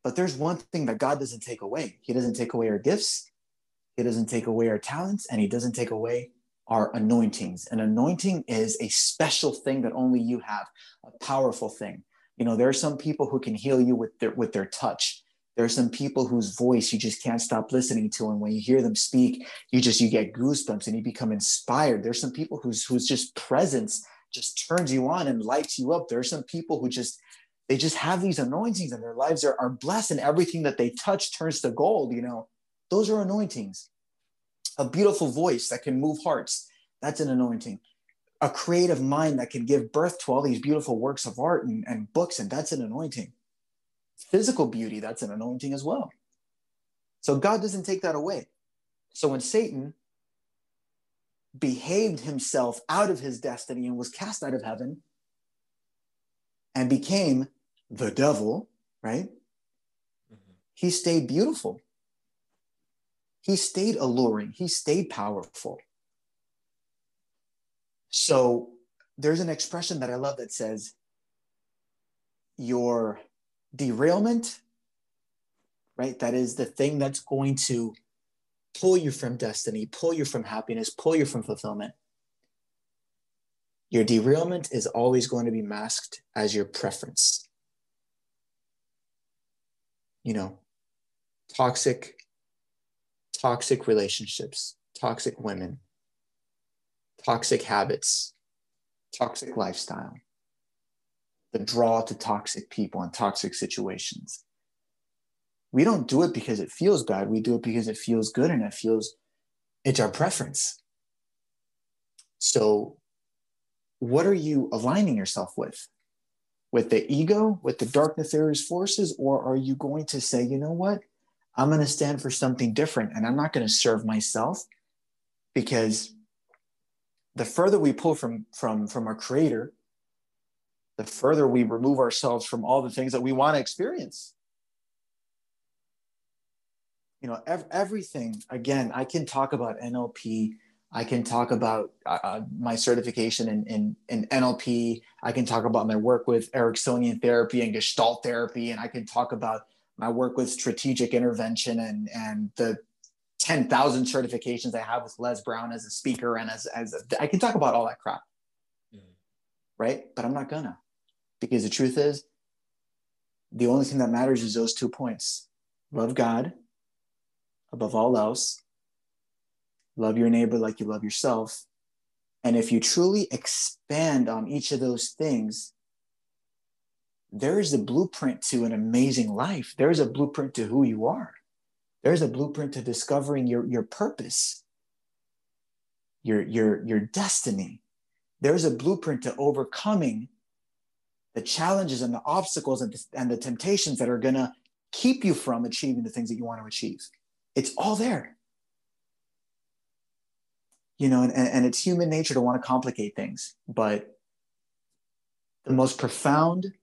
but there's one thing that God doesn't take away. He doesn't take away our gifts, He doesn't take away our talents, and He doesn't take away our anointings. An anointing is a special thing that only you have, a powerful thing. You know, there are some people who can heal you with their with their touch. There are some people whose voice you just can't stop listening to, and when you hear them speak, you just you get goosebumps and you become inspired. There's some people whose whose just presence just turns you on and lights you up. There are some people who just they just have these anointings and their lives are, are blessed and everything that they touch turns to gold you know? Those are anointings. A beautiful voice that can move hearts that's an anointing. A creative mind that can give birth to all these beautiful works of art and, and books and that's an anointing. Physical beauty that's an anointing as well. So god doesn't take that away. So when satan behaved himself out of his destiny and was cast out of heaven and became the devil, right? Mm-hmm. He stayed beautiful. He stayed alluring. He stayed powerful. So there's an expression that I love that says, Your derailment, right? That is the thing that's going to pull you from destiny, pull you from happiness, pull you from fulfillment. Your derailment is always going to be masked as your preference. You know, toxic, toxic relationships, toxic women, toxic habits, toxic lifestyle, the draw to toxic people and toxic situations. We don't do it because it feels bad. We do it because it feels good and it feels it's our preference. So what are you aligning yourself with? With the ego, with the dark nefarious forces, or are you going to say, you know what? I'm going to stand for something different and I'm not going to serve myself because the further we pull from from from our creator the further we remove ourselves from all the things that we want to experience you know ev- everything again i can talk about nlp I can talk about uh, uh, my certification in, in, in, NLP. I can talk about my work with Ericksonian therapy and Gestalt therapy. And I can talk about my work with strategic intervention and, and the 10,000 certifications I have with Les Brown as a speaker. And as, as a, I can talk about all that crap. Mm-hmm. Right. But I'm not gonna, because the truth is, the only thing that matters is those two points love God above all else love your neighbor like you love yourself. And if you truly expand on each of those things, there is a blueprint to an amazing life. There is a blueprint to who you are. There's a blueprint to discovering your, your purpose, your, your, your destiny. There's a blueprint to overcoming the challenges and the obstacles and the, and the temptations that are going to keep you from achieving the things that you want to achieve. It's all there you know, and, and it's human nature to want to complicate things, but the most profound,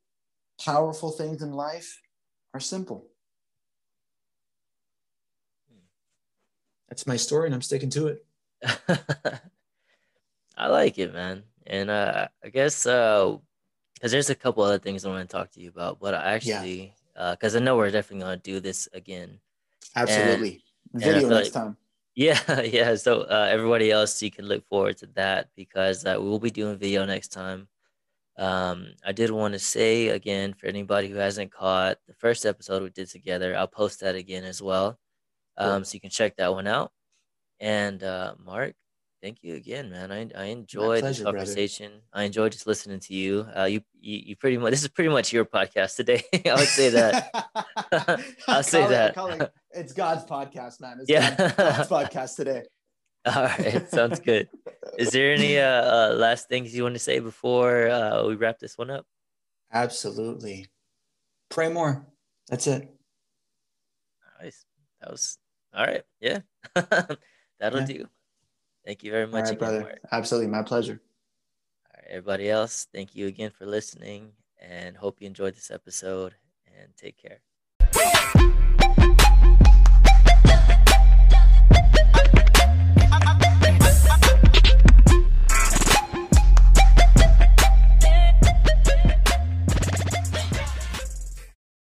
powerful things in life are simple. That's my story, and I'm sticking to it. I like it, man. And uh, I guess because uh, there's a couple other things I want to talk to you about, but I actually, because yeah. uh, I know we're definitely going to do this again. Absolutely. And, Video and next like, time. Yeah, yeah. So uh, everybody else, you can look forward to that because uh, we will be doing video next time. Um, I did want to say again for anybody who hasn't caught the first episode we did together, I'll post that again as well, um, cool. so you can check that one out. And uh, Mark, thank you again, man. I I enjoyed pleasure, the conversation. Brother. I enjoyed just listening to you. Uh, you, you you pretty much this is pretty much your podcast today. I would say that. I'll say call that. It, it, it's God's podcast, man. It's yeah, God's, God's podcast today. All right, sounds good. Is there any uh, uh, last things you want to say before uh, we wrap this one up? Absolutely. Pray more. That's it. Nice. That was all right. Yeah, that'll yeah. do. Thank you very much, right, again, brother. Mark. Absolutely, my pleasure. All right, everybody else, thank you again for listening, and hope you enjoyed this episode. And take care.